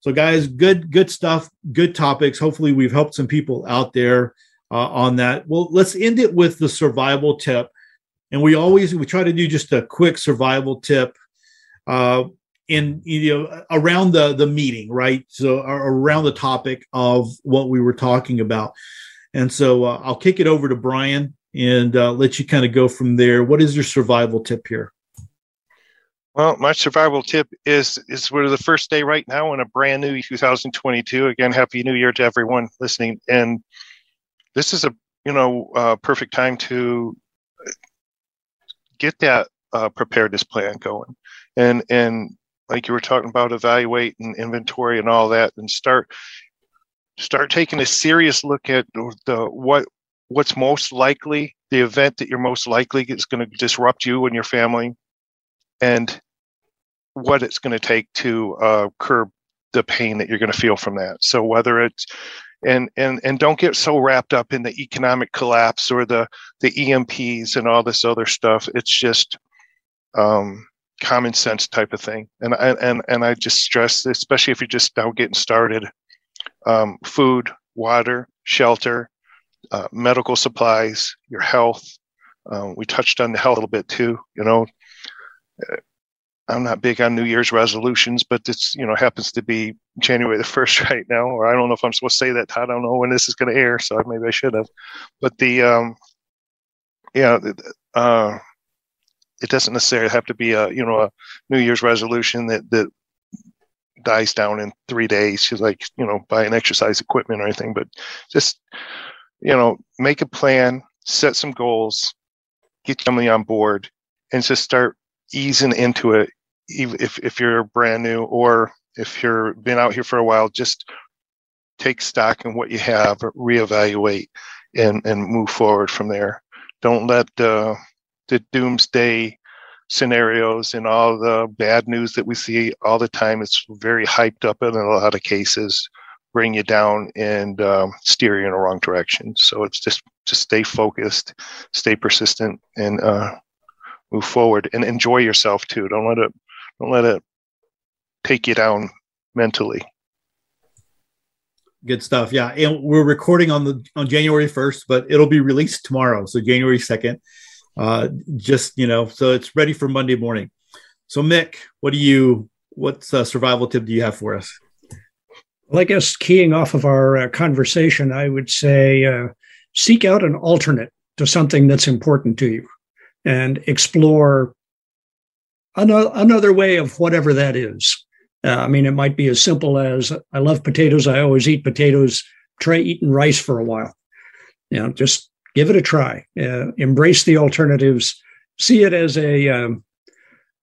So guys good good stuff good topics. Hopefully we've helped some people out there uh, on that. Well let's end it with the survival tip. And we always we try to do just a quick survival tip uh, in you know around the the meeting right? So around the topic of what we were talking about. And so uh, i'll kick it over to brian and uh, let you kind of go from there. What is your survival tip here? Well, my survival tip is is we're the first day right now in a brand new 2022. Again, happy New Year to everyone listening. And this is a you know uh, perfect time to get that uh, preparedness plan going, and and like you were talking about, evaluate and inventory and all that, and start start taking a serious look at the what what's most likely the event that you're most likely is going to disrupt you and your family and what it's going to take to uh, curb the pain that you're going to feel from that. So whether it's and and and don't get so wrapped up in the economic collapse or the the emps and all this other stuff. It's just um, common sense type of thing. And I, and and i just stress especially if you're just now getting started um, food water shelter uh, medical supplies, your health. Uh, we touched on the health a little bit too. You know, uh, I'm not big on New Year's resolutions, but it's you know happens to be January the first right now, or I don't know if I'm supposed to say that. I don't know when this is going to air, so maybe I should have. But the um, yeah, uh, it doesn't necessarily have to be a you know a New Year's resolution that that dies down in three days. Like you know, buying exercise equipment or anything, but just you know, make a plan, set some goals, get somebody on board, and just start easing into it. If if you're brand new or if you're been out here for a while, just take stock in what you have, reevaluate, and and move forward from there. Don't let uh, the doomsday scenarios and all the bad news that we see all the time. It's very hyped up in a lot of cases bring you down and um, steer you in the wrong direction. So it's just just stay focused, stay persistent, and uh, move forward and enjoy yourself too. Don't let it don't let it take you down mentally. Good stuff. Yeah, and we're recording on the on January first, but it'll be released tomorrow, so January second. Uh, just you know, so it's ready for Monday morning. So Mick, what do you? What uh, survival tip do you have for us? Well, I guess keying off of our uh, conversation, I would say uh, seek out an alternate to something that's important to you and explore another, another way of whatever that is. Uh, I mean, it might be as simple as I love potatoes. I always eat potatoes. Try eating rice for a while. You know, just give it a try. Uh, embrace the alternatives. See it as a um,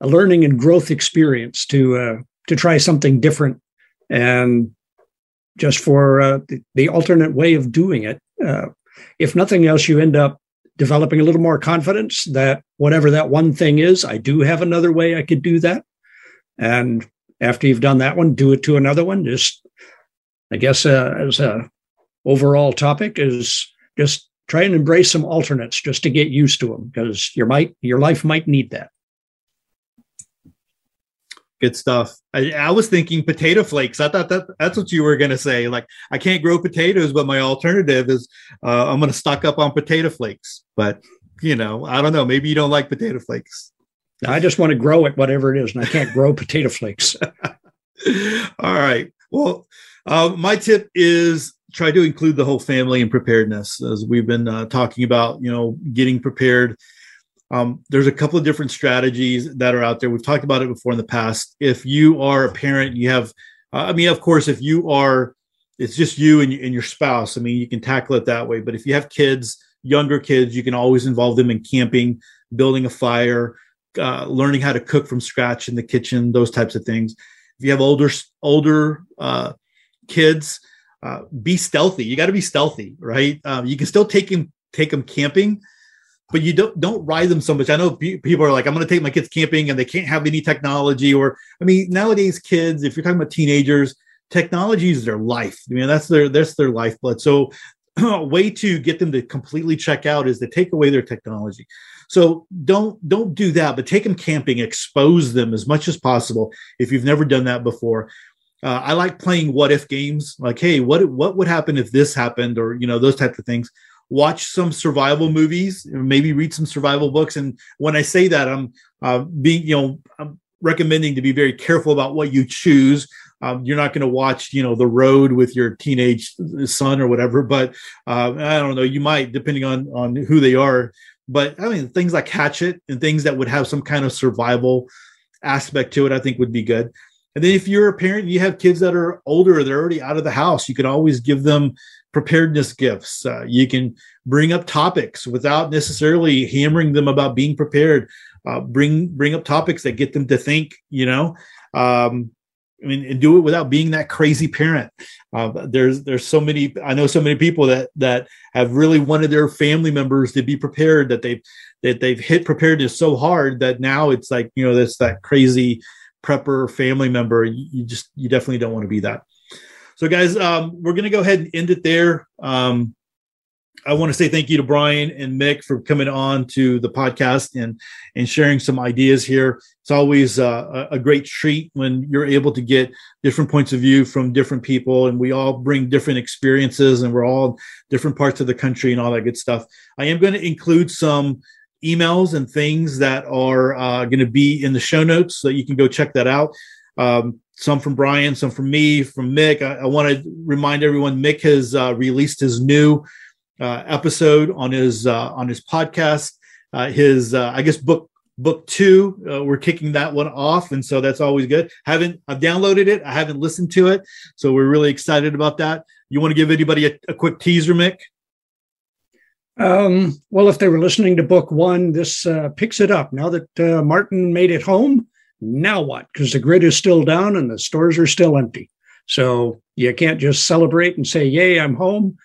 a learning and growth experience to uh, to try something different and just for uh, the, alternate way of doing it. Uh, if nothing else, you end up developing a little more confidence that whatever that one thing is, I do have another way I could do that. And after you've done that one, do it to another one. Just, I guess, uh, as a overall topic is just try and embrace some alternates just to get used to them because your might your life might need that. Good stuff. I, I, was thinking potato flakes. I thought that that's what you were going to say. Like, I can't grow potatoes, but my alternative is uh, I'm going to stock up on potato flakes. But, you know, I don't know. Maybe you don't like potato flakes. I just want to grow it, whatever it is, and I can't grow potato flakes. All right. Well, uh, my tip is try to include the whole family in preparedness, as we've been uh, talking about. You know, getting prepared um, there's a couple of different strategies that are out there. We've talked about it before in the past. If you are a parent, you have, uh, I mean, of course, if you are, it's just you and, and your spouse. I mean, you can tackle it that way. But if you have kids, younger kids, you can always involve them in camping, building a fire, uh, learning how to cook from scratch in the kitchen, those types of things. If you have older older uh, kids, uh, be stealthy. You got to be stealthy, right? Um, you can still take them take them camping, but you don't don't ride them so much. I know people are like, I'm going to take my kids camping and they can't have any technology. Or I mean, nowadays kids, if you're talking about teenagers, technology is their life. I mean, that's their that's their lifeblood. So a way to get them to completely check out is to take away their technology. So don't don't do that, but take them camping, expose them as much as possible if you've never done that before. Uh, I like playing what if games, like, hey, what what would happen if this happened, or you know those types of things watch some survival movies, maybe read some survival books. And when I say that, I'm uh, being, you know, I'm recommending to be very careful about what you choose. Um, you're not going to watch, you know, The Road with your teenage son or whatever, but uh, I don't know. You might, depending on on who they are. But I mean, things like Hatchet and things that would have some kind of survival aspect to it, I think would be good. And then if you're a parent, you have kids that are older, they're already out of the house. You can always give them preparedness gifts. Uh, you can bring up topics without necessarily hammering them about being prepared. uh, bring bring up topics that get them to think. You know, um, I mean, and do it without being that crazy parent. Uh, there's there's so many. I know so many people that that have really wanted their family members to be prepared. That they've that they've hit preparedness so hard that now it's like you know that's that crazy prepper family member. You, you just you definitely don't want to be that. So, guys, um, we're going to go ahead and end it there. Um, I want to say thank you to Brian and Mick for coming on to the podcast and and sharing some ideas here. It's always uh, a great treat when you're able to get different points of view from different people, and we all bring different experiences, and we're all different parts of the country and all that good stuff. I am going to include some emails and things that are uh, going to be in the show notes, so you can go check that out. Um, some from Brian, some from me, from Mick. I, I want to remind everyone Mick has uh, released his new uh, episode on his uh, on his podcast. Uh, his uh, I guess book book two. Uh, we're kicking that one off, and so that's always good. Haven't I've downloaded it. I haven't listened to it, so we're really excited about that. You want to give anybody a, a quick teaser, Mick? Um, well, if they were listening to book one, this picks it up. Now that Martin made it home, now what? Because the grid is still down and the stores are still empty. So you can't just celebrate and say, Yay, I'm home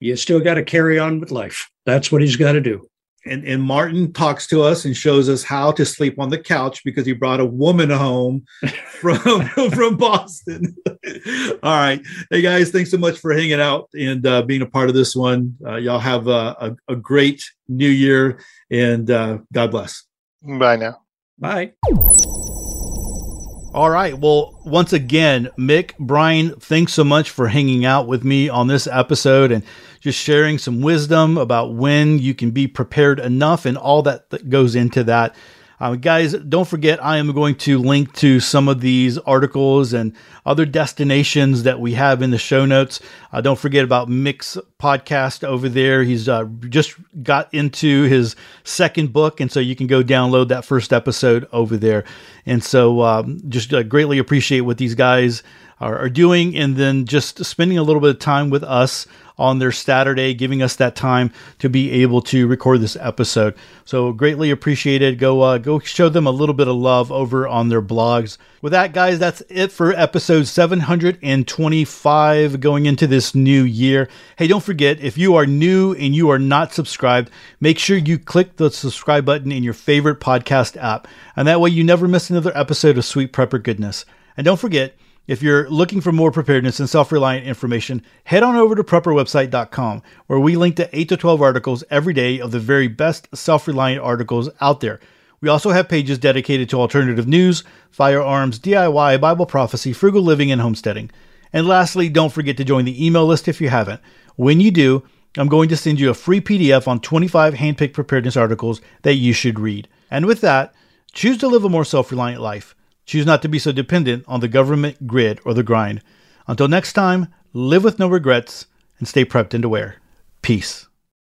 you still got to carry on with life. That's what he's got to do. And, and Martin talks to us and shows us how to sleep on the couch because he brought a woman home from from Boston. All right, hey guys, thanks so much for hanging out and uh, being a part of this one. Uh, y'all have a, a, a, great New Year and uh, God bless. Bye now. Bye. All right. Well, once again, Mick, Brian, thanks so much for hanging out with me on this episode and just sharing some wisdom about when you can be prepared enough and all that, that goes into that. Uh, guys, don't forget, I am going to link to some of these articles and other destinations that we have in the show notes. Uh, don't forget about Mick's podcast over there. He's uh, just got into his second book, and so you can go download that first episode over there. And so, um, just uh, greatly appreciate what these guys are, are doing, and then just spending a little bit of time with us on their Saturday, giving us that time to be able to record this episode. So greatly appreciated. Go uh, go show them a little bit of love over on their blogs. With that, guys, that's it for episode 725 going into this new year. Hey, don't forget if you are new and you are not subscribed, make sure you click the subscribe button in your favorite podcast app, and that way you never miss another episode of Sweet Prepper Goodness. And don't forget if you're looking for more preparedness and self reliant information, head on over to prepperwebsite.com, where we link to 8 to 12 articles every day of the very best self reliant articles out there. We also have pages dedicated to alternative news, firearms, DIY, Bible prophecy, frugal living, and homesteading. And lastly, don't forget to join the email list if you haven't. When you do, I'm going to send you a free PDF on 25 handpicked preparedness articles that you should read. And with that, choose to live a more self reliant life. Choose not to be so dependent on the government grid or the grind. Until next time, live with no regrets and stay prepped and aware. Peace.